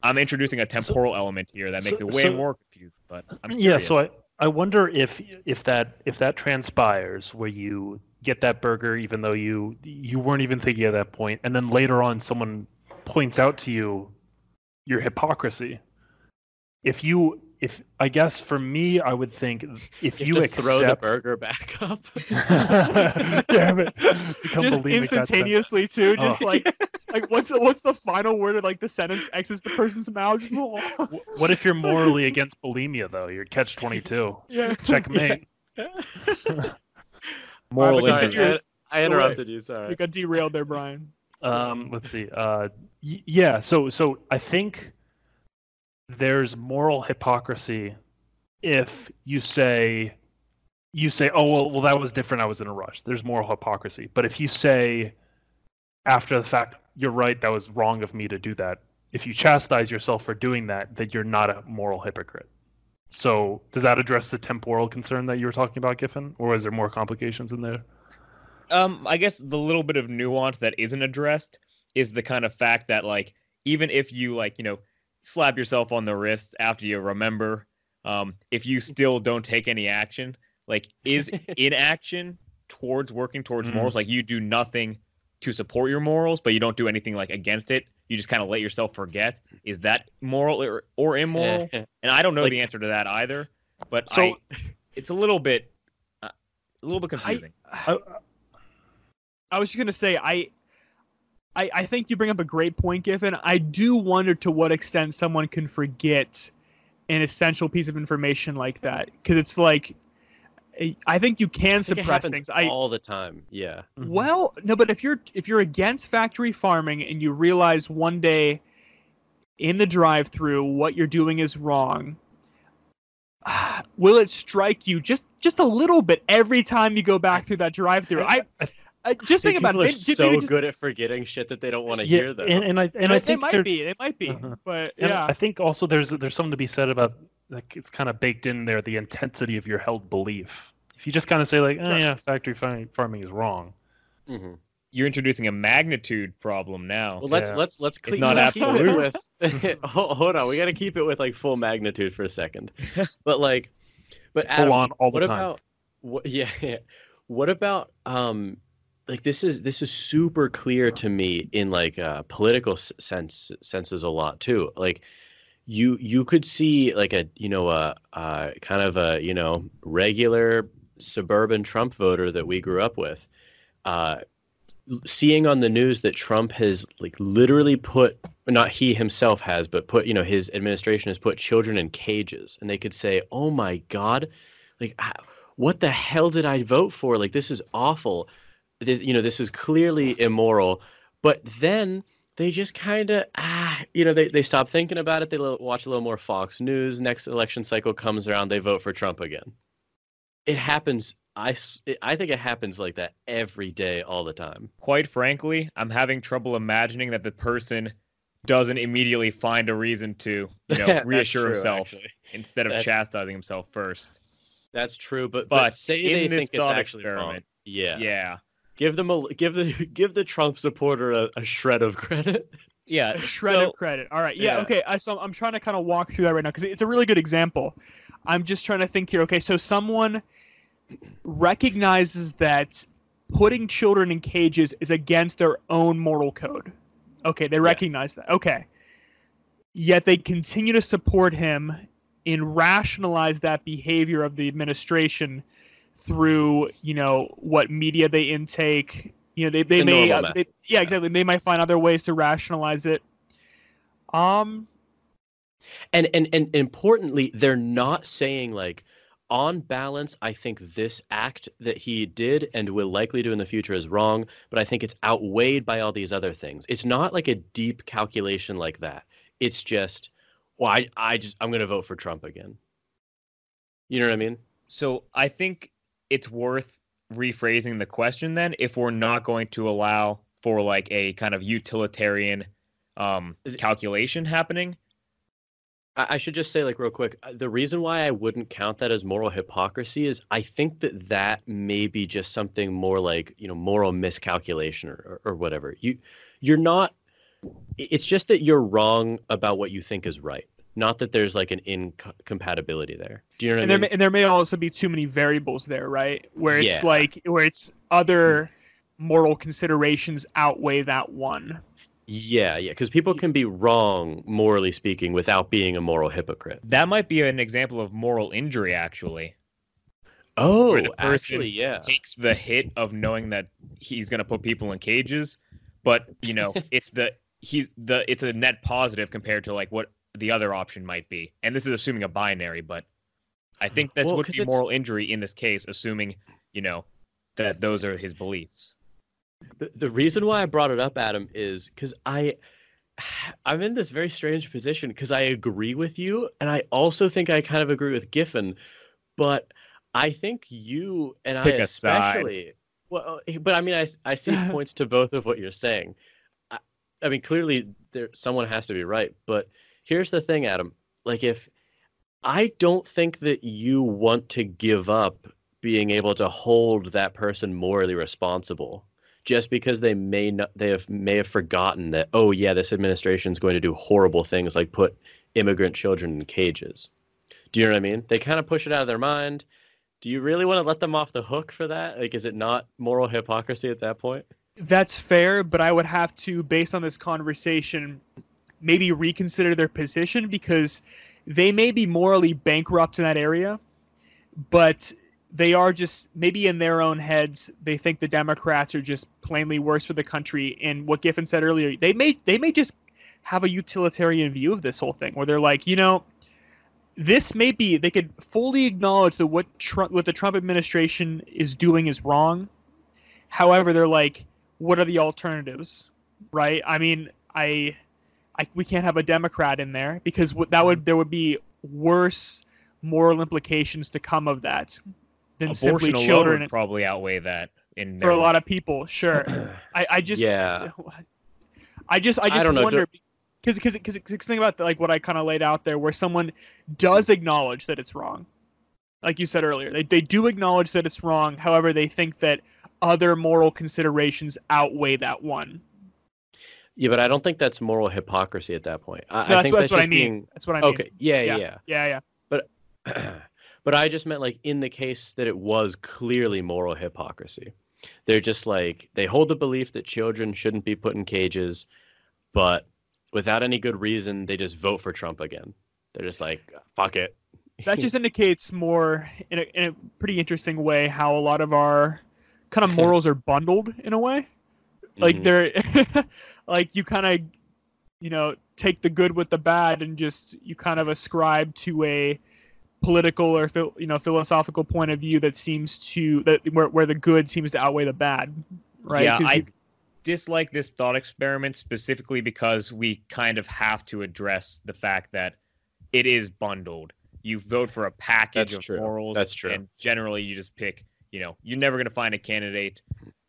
I'm introducing a temporal element here that makes so- it way so- more confusing. But I'm yeah curious. so I, I wonder if if that if that transpires where you get that burger even though you you weren't even thinking at that point and then later on someone points out to you your hypocrisy if you if i guess for me i would think if You, you, have accept throw the burger back up. damn it become just bulimic that sentence. instantaneously too. Just Oh. like like what's the, what's the final word of like the sentence exits the person's mouth? What if you're morally against bulimia though you're catch 22 yeah. checkmate moral Sorry, injury. I, I interrupted you. Sorry. You got derailed there, Brian. Um, let's see. Uh, y- yeah. So, so I think there's moral hypocrisy if you say you say, "Oh, well, well, that was different. I was in a rush." There's moral hypocrisy. But if you say after the fact, "You're right. That was wrong of me to do that," if you chastise yourself for doing that, then you're not a moral hypocrite. So, does that address the temporal concern that you were talking about, Giffen, or is there more complications in there? um i guess the little bit of nuance that isn't addressed is the kind of fact that like even if you like you know slap yourself on the wrist after you remember um if you still don't take any action like is inaction towards working towards Mm. morals like you do nothing to support your morals but you don't do anything like against it you just kind of let yourself forget is that moral or, or immoral and i don't know Like- the answer to that either but So- I, it's a little bit uh, a little bit confusing I, I was just gonna say I, I I think you bring up a great point, Giffen. I do wonder to what extent someone can forget an essential piece of information like that, because it's like, I- I think you can think suppress happens things. I all the time. Yeah. Mhm. well, no, but if you're if you're against factory farming and you realize one day in the drive-through what you're doing is wrong, will it strike you just just a little bit every time you go back through that drive-through? I, I just think about people it. are Maybe- maybe so just- good at forgetting shit that they don't want to yeah, hear. Though. and, and I and they, I they think might there- be. They might be. Uh-huh. But And yeah, I think also there's there's something to be said about like it's kind of baked in there the intensity of your held belief. If you just kind of say like, oh Sure. yeah, factory farming, farming is wrong. Mhm. you're introducing a magnitude problem now Well, let's Yeah. let's let's clean not let's keep it absolute. with. hold, hold on, we got to keep it with like full magnitude for a second. but like, but Full Adam, on all the what time. about what? Yeah, yeah. What about um? Like this is this is super clear to me in like political sense senses a lot too. Like you you could see like a you know a, a kind of a you know regular suburban Trump voter that we grew up with, uh, seeing on the news that Trump has like literally put not he himself has but put you know his administration has put children in cages and they could say oh my god like what the hell did I vote for like this is awful this you know this is clearly immoral but then they just kind of ah you know they, they stop thinking about it they watch a little more fox news next election cycle comes around they vote for trump again. It happens i i think it happens like that every day all the time. Quite frankly i'm having trouble imagining that the person doesn't immediately find a reason to you know reassure true, himself actually. instead of That's- chastising himself first. That's true but But but say in they this think it's actually wrong. yeah. yeah give them a give the give the trump supporter a, a shred of credit yeah a shred so- of credit. All right. Yeah. Yeah. Okay. I, so I'm trying to kind of walk through that right now because it's a really good example. I'm just trying to think here. Okay. So someone recognizes that putting children in cages is against their own moral code. Okay. They recognize that. Okay. Yet they continue to support him and rationalize that behavior of the administration through, you know, what media they intake. You know, they, they The may, uh, method. they, yeah, exactly. They might find other ways to rationalize it. Um, and and and importantly they're not saying like on balance i think this act that he did and will likely do in the future is wrong but i think it's outweighed by all these other things it's not like a deep calculation like that it's just well i, I just i'm going to vote for trump again you know what i mean so i think it's worth rephrasing the question then if we're not going to allow for like a kind of utilitarian um calculation happening I should just say, like, real quick, the reason why I wouldn't count that as moral hypocrisy is I think that that may be just something more like, you know, moral miscalculation or, or, or whatever. You, you're not, it's just that you're wrong about what you think is right. Not that there's like an incompatibility there. Do you know what and I there mean? may, and there may also be too many variables there, right? Where it's Yeah. like where it's other hmm. moral considerations outweigh that one. Yeah, yeah, because people can be wrong, morally speaking, without being a moral hypocrite. That might be an example of moral injury, actually. Oh, where the person actually, yeah. takes the hit of knowing that he's going to put people in cages, but you know, it's the he's the it's a net positive compared to like what the other option might be. And this is assuming a binary, but I think that's Well, would 'cause be it's- moral injury in this case, assuming you know that those are his beliefs. The, the reason why I brought it up, Adam, is because I, I'm in this very strange position because I agree with you, and I also think I kind of agree with Giffen, but I think you and Pick I a side. especially. Well, eh, but I mean, I I see points to both of what you're saying. I, I mean, clearly there someone has to be right, but here's the thing, Adam. Like if I don't think that you want to give up being able to hold that person morally responsible just because they may not they have may have forgotten that oh yeah this administration is going to do horrible things like put immigrant children in cages. Do you know what i mean? They kind of push it out of their mind. Do you really want to let them off the hook for that? Like is it not moral hypocrisy at that point? That's fair, but I would have to, based on this conversation, maybe reconsider their position because they may be morally bankrupt in that area, but they are just maybe in their own heads they think the Democrats are just plainly worse for the country. And what Giffen said earlier, they may they may just have a utilitarian view of this whole thing where they're like, you know, this may be they could fully acknowledge that what Trump what the Trump administration is doing is wrong. However, they're like, what are the alternatives? Right? I mean, I, I we can't have a Democrat in there because that would mm-hmm. there would be worse moral implications to come of that than simply Abortion alone children would probably outweigh that in for a lot of people. Sure, I, I just yeah I just I I just don't know, wonder because because because think about the, like what I kind of laid out there, where someone does acknowledge that it's wrong, like you said earlier, they they do acknowledge that it's wrong. However, they think that other moral considerations outweigh that one. Yeah but i don't think that's moral hypocrisy at that point i, No, I that's, think that's, what I mean. being- That's what I mean. okay yeah Yeah. yeah Yeah, yeah. but I just meant like in the case that it was clearly moral hypocrisy. They're just like they hold the belief that children shouldn't be put in cages, but without any good reason, they just vote for Trump again. They're just like, fuck it. That just indicates more in a, in a pretty interesting way how a lot of our kind of morals are bundled in a way. Like Mhm. they're like you kind of you know take the good with the bad and just you kind of ascribe to a political or you know philosophical point of view that seems to that where, where the good seems to outweigh the bad right yeah I you- dislike this thought experiment specifically because we kind of have to address the fact that it is bundled. You vote for a package That's of true. morals. That's true. And generally, you just pick. You know, you're never going to find a candidate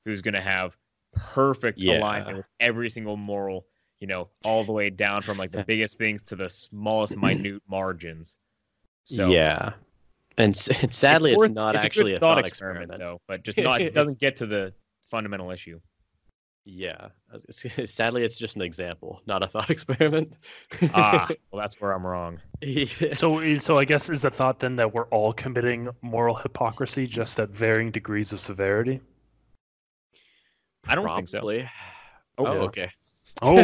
who's going to have perfect Yeah. alignment with every single moral. You know, all the way down from like the biggest things to the smallest minute margins. So yeah, and, and sadly, it's, worth- not a good actually a thought experiment. though, but just not it doesn't get to the fundamental issue. Yeah, I was gonna say, sadly, it's just an example, not a thought experiment. Ah, well, that's where I'm wrong. Yeah. So, so I guess is the thought then that we're all committing moral hypocrisy, just at varying degrees of severity? I don't think so. Oh, Oh, yeah. okay. Oh,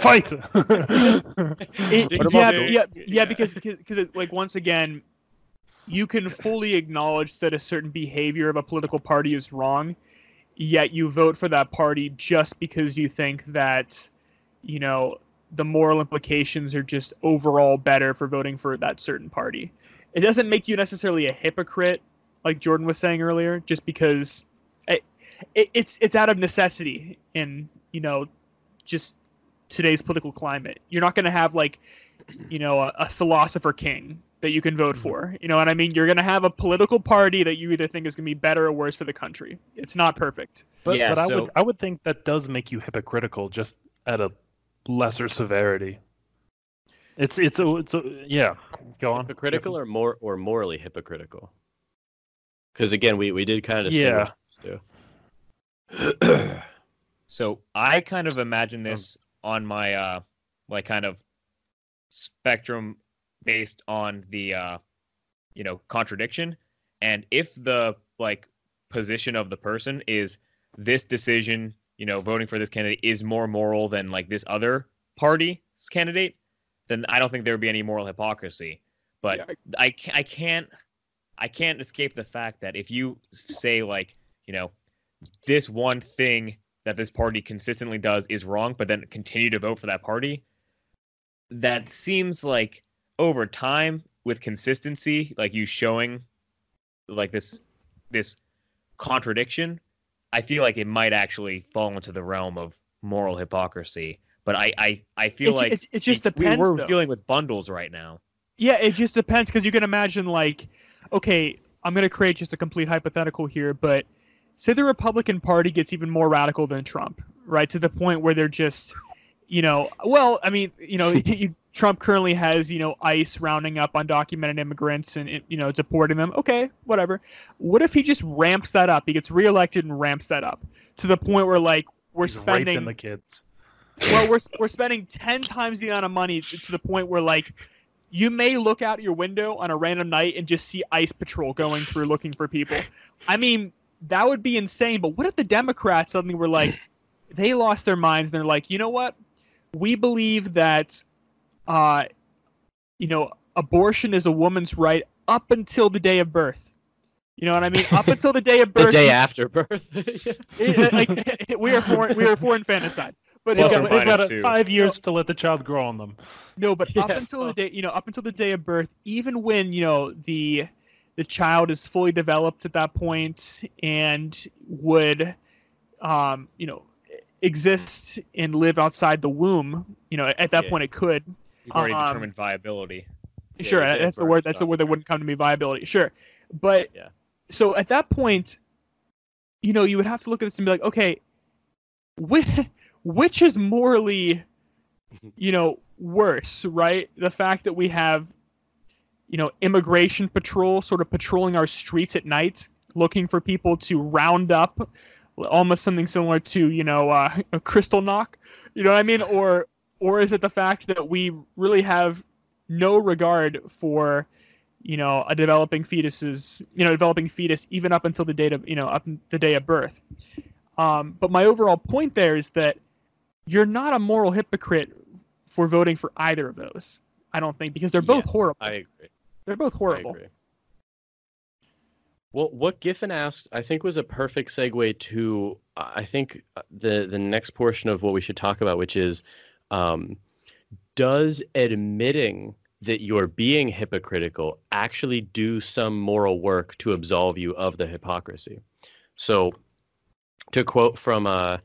fight! It- yeah, the- yeah, yeah, Yeah. because because like once again, you can fully acknowledge that a certain behavior of a political party is wrong, yet you vote for that party just because you think that, you know, the moral implications are just overall better for voting for that certain party. It doesn't make you necessarily a hypocrite, like Jordan was saying earlier, just because it, it, it's it's out of necessity in you know just today's political climate. You're not going to have like, you know, a, a philosopher king that you can vote Mm-hmm. for. You know what I mean? You're going to have a political party that you either think is going to be better or worse for the country. It's not perfect. But, Yeah, but I would I would think that does make you hypocritical, just at a lesser severity. It's it's a, it's a yeah. Go on. hypocritical or more or morally hypocritical? Because again, we we did kind of Yeah. distinguish those two. So I kind of imagine this on my uh like kind of spectrum based on the uh you know contradiction and if the like position of the person is this decision you know voting for this candidate is more moral than like this other party's candidate then i don't think there would be any moral hypocrisy but yeah. I, I can't i can't escape the fact that if you say like you know this one thing that this party consistently does is wrong but then continue to vote for that party that seems like over time with consistency, like you showing like this this contradiction, I feel like it might actually fall into the realm of moral hypocrisy. But I I, I feel it, like it, it just depends. We, we're though. dealing with bundles right now. Yeah, it just depends because you can imagine like, okay, I'm gonna create just a complete hypothetical here, but say the Republican Party gets even more radical than Trump, right? To the point where they're just you know, well, I mean, you know, you, Trump currently has, you know, ICE rounding up undocumented immigrants and, you know, deporting them. Okay, whatever. What if he just ramps that up? He gets reelected and ramps that up to the point where, like, we're He's spending the kids. Well, we're we're spending ten times the amount of money to the point where, like, you may look out your window on a random night and just see ICE patrol going through looking for people. I mean, that would be insane. But what if the Democrats suddenly were like, they lost their minds and they're like, you know what? we believe that, uh, you know, abortion is a woman's right up until the day of birth. You know what I mean? Up until the day of birth. the day after birth. it, like, we are for we are for infanticide. But well, got, they've got a, five years to let the child grow on them. No, but yeah. up until the day, you know, up until the day of birth, even when you know the the child is fully developed at that point and would, um, you know, exist and live outside the womb, you know, at that yeah. point it could. You've already um, determined viability. Sure, yeah, that's the word. That's the word that wouldn't come to me. Viability. Sure, but yeah. So at that point, you know, you would have to look at this and be like, okay, which which is morally, you know, worse, right? The fact that we have, you know, immigration patrol sort of patrolling our streets at night, looking for people to round up almost something similar to you know uh, a knock. you know what i mean? Or or is it the fact that we really have no regard for you know a developing fetus's you know developing fetus even up until the date of you know up the day of birth? Um, but my overall point there is that you're not a moral hypocrite for voting for either of those i don't think because they're both yes, horrible. I agree they're both horrible well, what Giffen asked, I think, was a perfect segue to, I think, uh, the the next portion of what we should talk about, which is, um, does admitting that you're being hypocritical actually do some moral work to absolve you of the hypocrisy? So, to quote from uh,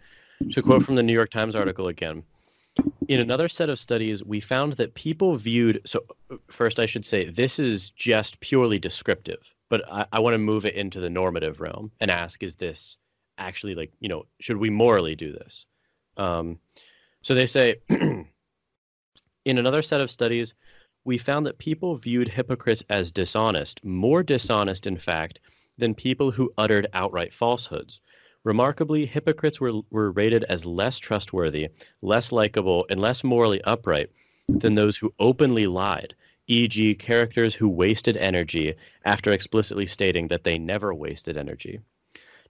to quote from the New York Times article again. In another set of studies, we found that people viewed. So, first, I should say this is just purely descriptive but I, I want to move it into the normative realm and ask: Is this actually like you know should we morally do this? Um, so they say in another set of studies, we found that people viewed hypocrites as dishonest, more dishonest, in fact, than people who uttered outright falsehoods. Remarkably, hypocrites were, were rated as less trustworthy, less likable, and less morally upright than those who openly lied, e.g., characters who wasted energy after explicitly stating that they never wasted energy.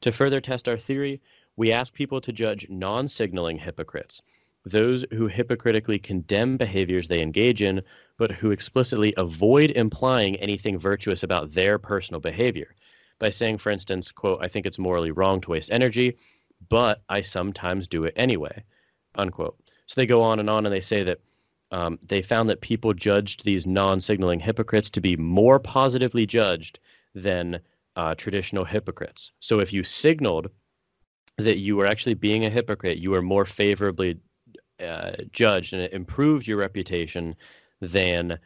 To further test our theory, we ask people to judge non signaling hypocrites, those who hypocritically condemn behaviors they engage in, but who explicitly avoid implying anything virtuous about their personal behavior. By saying, for instance, quote, I think it's morally wrong to waste energy, but I sometimes do it anyway, unquote. So they go on and on and they say that um, they found that people judged these non-signaling hypocrites to be more positively judged than uh, traditional hypocrites. So if you signaled that you were actually being a hypocrite, you were more favorably uh, judged, and it improved your reputation than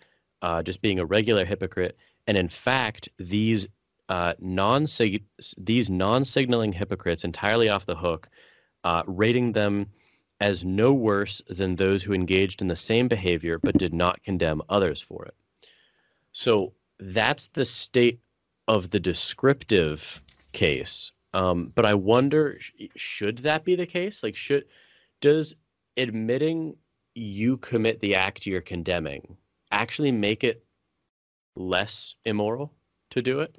uh, just being a regular hypocrite. And in fact, these uh, non these non-signaling hypocrites entirely off the hook, uh, rating them as no worse than those who engaged in the same behavior but did not condemn others for it. So that's the state of the descriptive case. Um, but I wonder, should that be the case? Like, should does admitting you commit the act you're condemning actually make it less immoral to do it?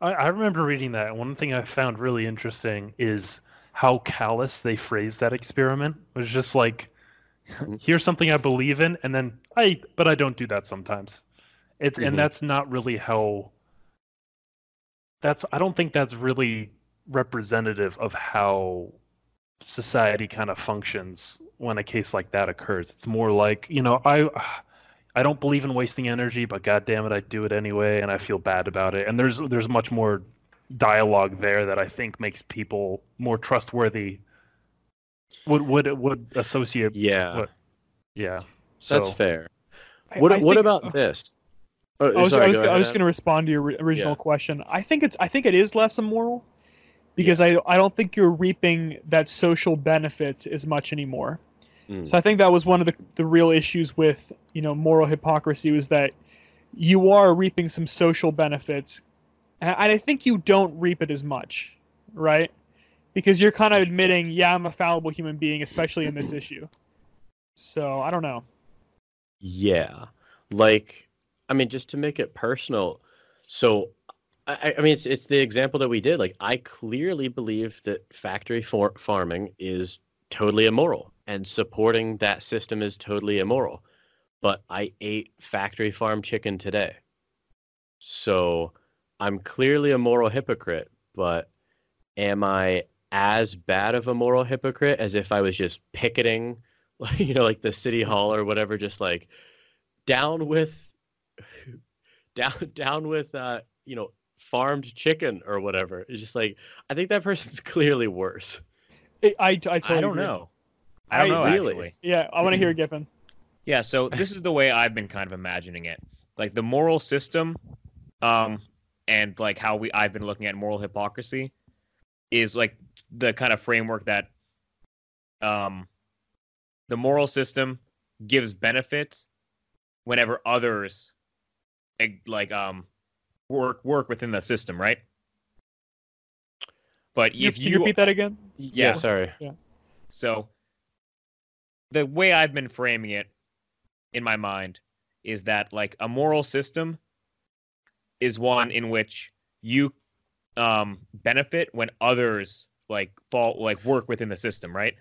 I, I remember reading that. One thing I found really interesting is how callous they phrased that experiment. It was just like, Mhm. here's something I believe in, and then I, but I don't do that sometimes. It's Mhm. and that's not really how. That's I don't think that's really representative of how society kind of functions when a case like that occurs. It's more like you know I. I don't believe in wasting energy, but god damn it, I do it anyway, and I feel bad about it. And there's there's much more dialogue there that I think makes people more trustworthy. Would would would associate? Yeah, What- Yeah, that's fair. What I what think- about oh. this? Oh, I was, sorry, I was, go I was going to respond to your original Yeah. question. I think it's I think it is less immoral because I I don't think you're reaping that social benefit as much anymore. Mm. So I think that was one of the the real issues with you know moral hypocrisy was that you are reaping some social benefits, and I, I think you don't reap it as much, right? Because you're kind of admitting, yeah, I'm a fallible human being, especially in this issue. So I don't know. Yeah, like I mean, just to make it personal. So, I, I mean, it's it's the example that we did. Like, I clearly believe that factory for- farming is totally immoral, and supporting that system is totally immoral. But I ate factory farm chicken today, so I'm clearly a moral hypocrite. But am I as bad of a moral hypocrite as if I was just picketing, you know, like the city hall or whatever, just like down with down down with uh you know farmed chicken or whatever it's just like i think that person's clearly worse I I, I totally I don't agree. know. I don't know really? actually. Yeah, I want to hear Giffen. Yeah, so this is the way I've been kind of imagining it. Like the moral system, um, and like how we I've been looking at moral hypocrisy is like the kind of framework that um the moral system gives benefits whenever others like um work work within the system, right? But You, if you you repeat that again? yeah, sorry Yeah. so the way I've been framing it in my mind is that like a moral system is one in which you um benefit when others like fall like work within the system, right?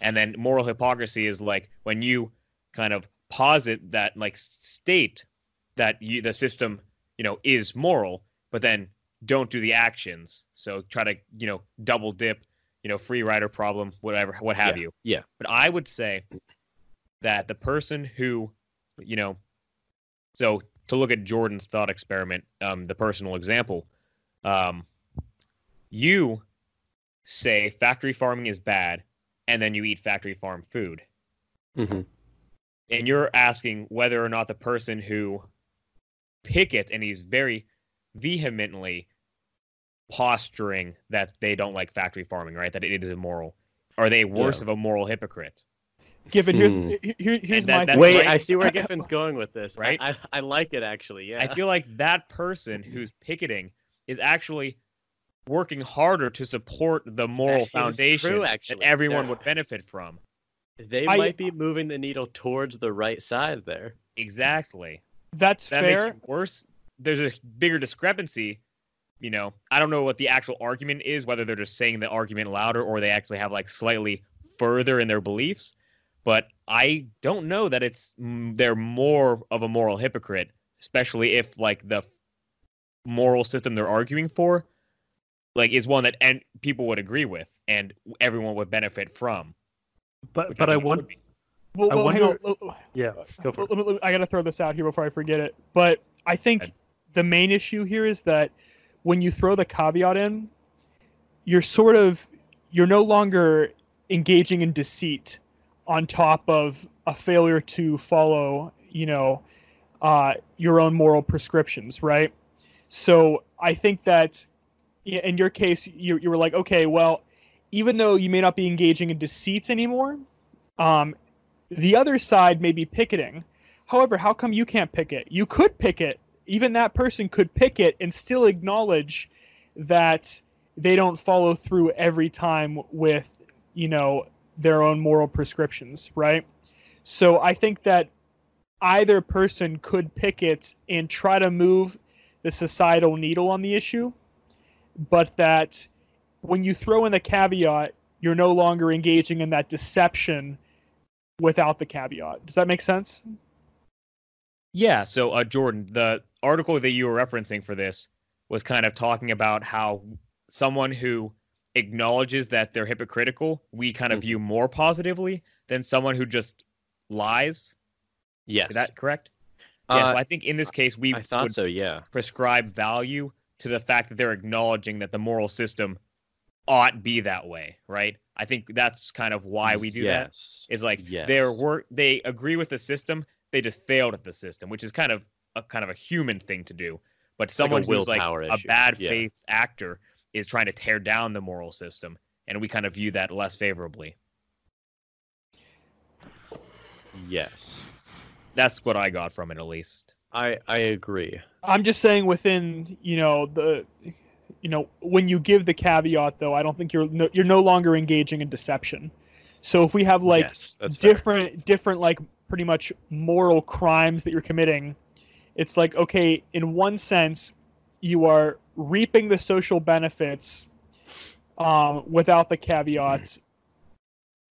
And then moral hypocrisy is like when you kind of posit that like state that you the system, you know, is moral, but then don't do the actions. So try to, you know, double dip, you know, free rider problem, whatever, what have you. yeah. But I would say that the person who, you know, so to look at Jordan's thought experiment, um, the personal example, um, you say factory farming is bad, and then you eat factory farm food, hmm and you're asking whether or not the person who pickets and he's very vehemently posturing that they don't like factory farming, right? That it is immoral. Are they worse Yeah. of a moral hypocrite? Giffen, here's Hmm. here, here- here's that- my that's wait right. i see where giffen's going with this Right? I, I i like it actually yeah I feel like that person who's picketing is actually working harder to support the moral That is foundation true, that everyone Yeah. would benefit from. they I- might be moving the needle towards the right side there Exactly. that's That fair. makes worse. There's a bigger discrepancy. You know, I don't know what the actual argument is, whether they're just saying the argument louder or they actually have like slightly further in their beliefs. But I don't know that it's mm, they're more of a moral hypocrite, especially if like the moral system they're arguing for, like is one that and people would agree with and everyone would benefit from. but but I think it want would. Well, I well, hang wonder- on. Yeah go for Let it. me- let me- I gotta throw this out here before I forget it. But I think Ed. the main issue here is that when you throw the caveat in, you're sort of you're no longer engaging in deceit on top of a failure to follow, you know, uh, your own moral prescriptions, right? So I think that in your case, you, you were like, okay, well, even though you may not be engaging in deceit anymore, um, the other side may be picketing. However, how come you can't picket? You could picket. Even that person could pick it and still acknowledge that they don't follow through every time with, you know, their own moral prescriptions, right? So I think that either person could pick it and try to move the societal needle on the issue, but that when you throw in the caveat, you're no longer engaging in that deception without the caveat. Does that make sense? Yeah. So, uh, Jordan, the article that you were referencing for this was kind of talking about how someone who acknowledges that they're hypocritical, we kind of mm-hmm. view more positively than someone who just lies. Yes. Is that correct? Uh, yeah. So I think in this case, we I thought so. Yeah. Prescribe value to the fact that they're acknowledging that the moral system ought be that way, right? I think that's kind of why we do that. yes. that. Is like yes. work they agree with the system, they just failed at the system, which is kind of a kind of a human thing to do. But someone like who's like issue. a bad yeah. faith actor is trying to tear down the moral system, and we kind of view that less favorably. Yes. That's what I got from it at least. I I agree. I'm just saying within, you know, the you know, when you give the caveat though, I don't think you're no, you're no longer engaging in deception. So if we have like yes, different fair. different like pretty much moral crimes that you're committing, it's like okay, in one sense, you are reaping the social benefits um, without the caveats.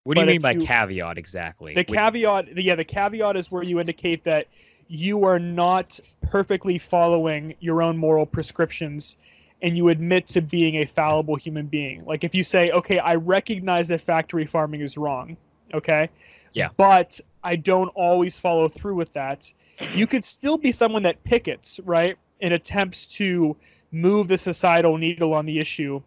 What do you mean by you, caveat exactly? The caveat, yeah, the caveat is where you indicate that you are not perfectly following your own moral prescriptions and you admit to being a fallible human being. Like if you say, okay, I recognize that factory farming is wrong, okay? Yeah. But I don't always follow through with that. You could still be someone that pickets, right? And attempts to move the societal needle on the issue,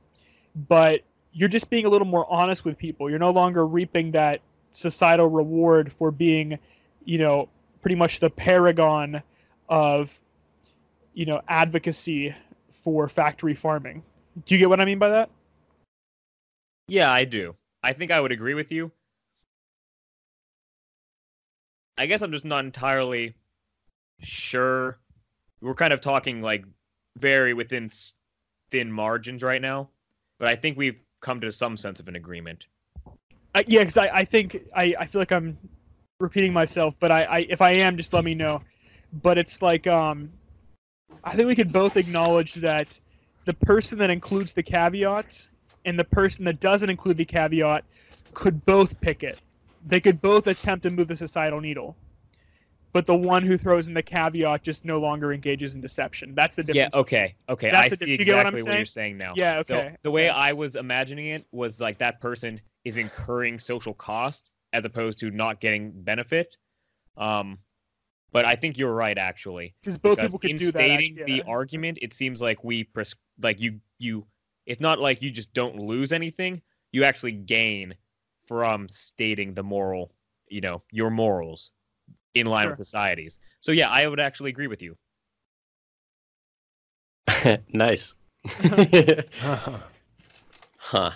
but you're just being a little more honest with people. You're no longer reaping that societal reward for being, you know, pretty much the paragon of, you know, advocacy for factory farming. Do you get what I mean by that? Yeah, I do. I think I would agree with you. I guess I'm just not entirely sure. We're kind of talking like very within thin margins right now, but I think we've come to some sense of an agreement. Uh, yeah, because I, I think I, I feel like I'm repeating myself, but I, I if I am, just let me know. But it's like um, I think we could both acknowledge that the person that includes the caveat and the person that doesn't include the caveat could both pick it. They could both attempt to move the societal needle but the one who throws in the caveat just no longer engages in deception. That's the difference. Yeah. Okay. Okay. That's I see exactly what, what, you're saying now. Yeah. Okay. So the way I was imagining it was like that person is incurring social cost as opposed to not getting benefit. Um, but I think you're right actually. Because both people could in do stating that. the argument, it seems like we pres- like you you. It's not like you just don't lose anything. You actually gain from stating the moral, you know, your morals in line sure. with societies. So yeah, I would actually agree with you. nice. huh.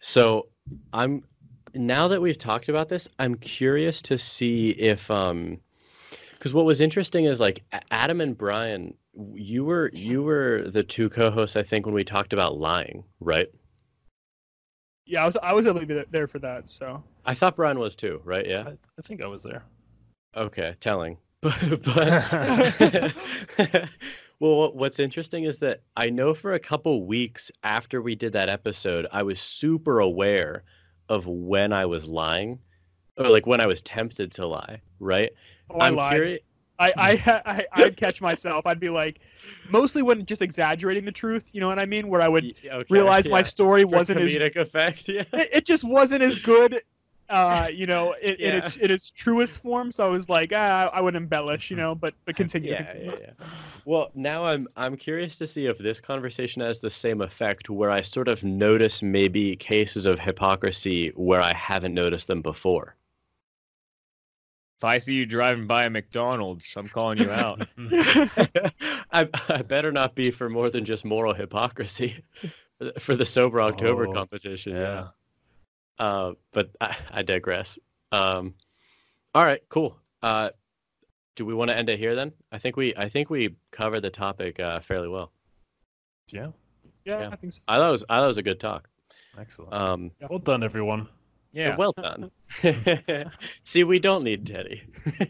So I'm now that we've talked about this, I'm curious to see if um because what was interesting is like Adam and Brian, you were you were the two co-hosts I think when we talked about lying, right? Yeah, I was I was able to be there for that. So I thought Brian was too, right? Yeah, I, I think I was there. Okay, telling. But, but well, what's interesting is that I know for a couple weeks after we did that episode, I was super aware of when I was lying, or like when I was tempted to lie. Right? Oh, I'm curious. I, I, I, I'd catch myself. I'd be like, mostly when just exaggerating the truth. You know what I mean? Where I would okay, realize yeah. my story For wasn't as comedic effect. Yeah. It, it, just wasn't as good uh, you know, in, yeah. in, its in its truest form. So I was like, ah, I would embellish, you know, but but continue. yeah, continue. yeah, yeah. Well, now I'm I'm curious to see if this conversation has the same effect, where I sort of notice maybe cases of hypocrisy where I haven't noticed them before. If I see you driving by a McDonald's, I'm calling you out. I, I better not be for more than just moral hypocrisy for the, for the sober October oh, competition. yeah. Uh, but I, I digress. Um, all right, cool. Uh, do we want to end it here then? I think we I think we covered the topic uh, fairly well. Yeah. Yeah, Yeah. I think so. I thought it was I thought it was a good talk. Excellent. Um, well done, everyone. Yeah. well done. See, we don't need Teddy.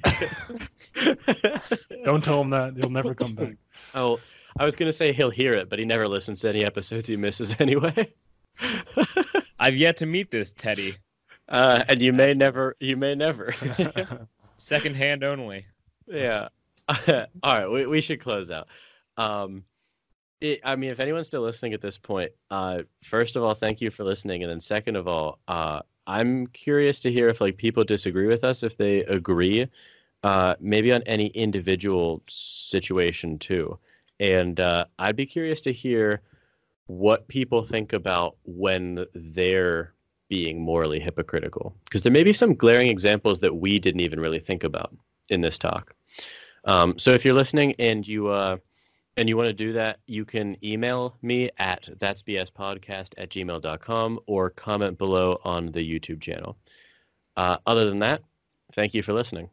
Don't tell him that; he'll never come back. Oh, I was gonna say he'll hear it, but he never listens to any episodes he misses anyway. I've yet to meet this Teddy. uh, and you may never, you may never. Second hand only. yeah. All right, we we should close out. Um, it, I mean, if anyone's still listening at this point, uh, first of all, thank you for listening, and then second of all, uh, I'm curious to hear if like people disagree with us, if they agree, uh, maybe on any individual situation too, and uh, I'd be curious to hear what people think about when they're being morally hypocritical, because there may be some glaring examples that we didn't even really think about in this talk. Um, so if you're listening and you uh, and you want to do that, you can email me at that's bspodcast at gmail.com or comment below on the YouTube channel. Uh, other than that, thank you for listening.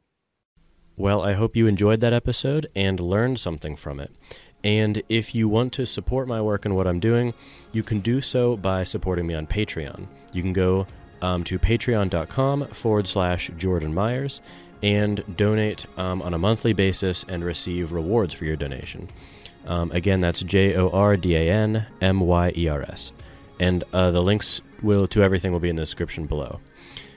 Well, I hope you enjoyed that episode and learned something from it. And if you want to support my work and what I'm doing, you can do so by supporting me on Patreon. You can go um, to patreon.com forward slash Jordan Myers and donate um, on a monthly basis and receive rewards for your donation. Um, again, that's J O R D A N M Y E R S. And uh, the links will to everything will be in the description below.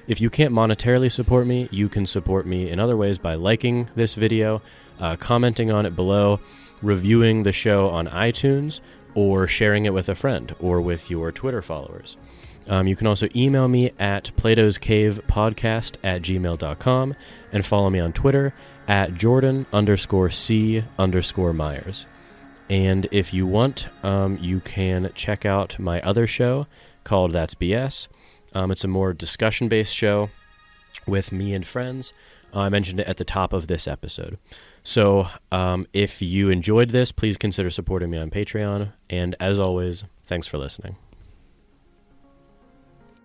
If you can't monetarily support me, you can support me in other ways by liking this video, uh, commenting on it below, reviewing the show on iTunes, or sharing it with a friend or with your Twitter followers. Um, you can also email me at Plato's Cave Podcast at gmail.com and follow me on Twitter at Jordan underscore C underscore Myers. And if you want, um, you can check out my other show called That's BS. Um, it's a more discussion based show with me and friends. I mentioned it at the top of this episode. So um, if you enjoyed this, please consider supporting me on Patreon. And as always, thanks for listening.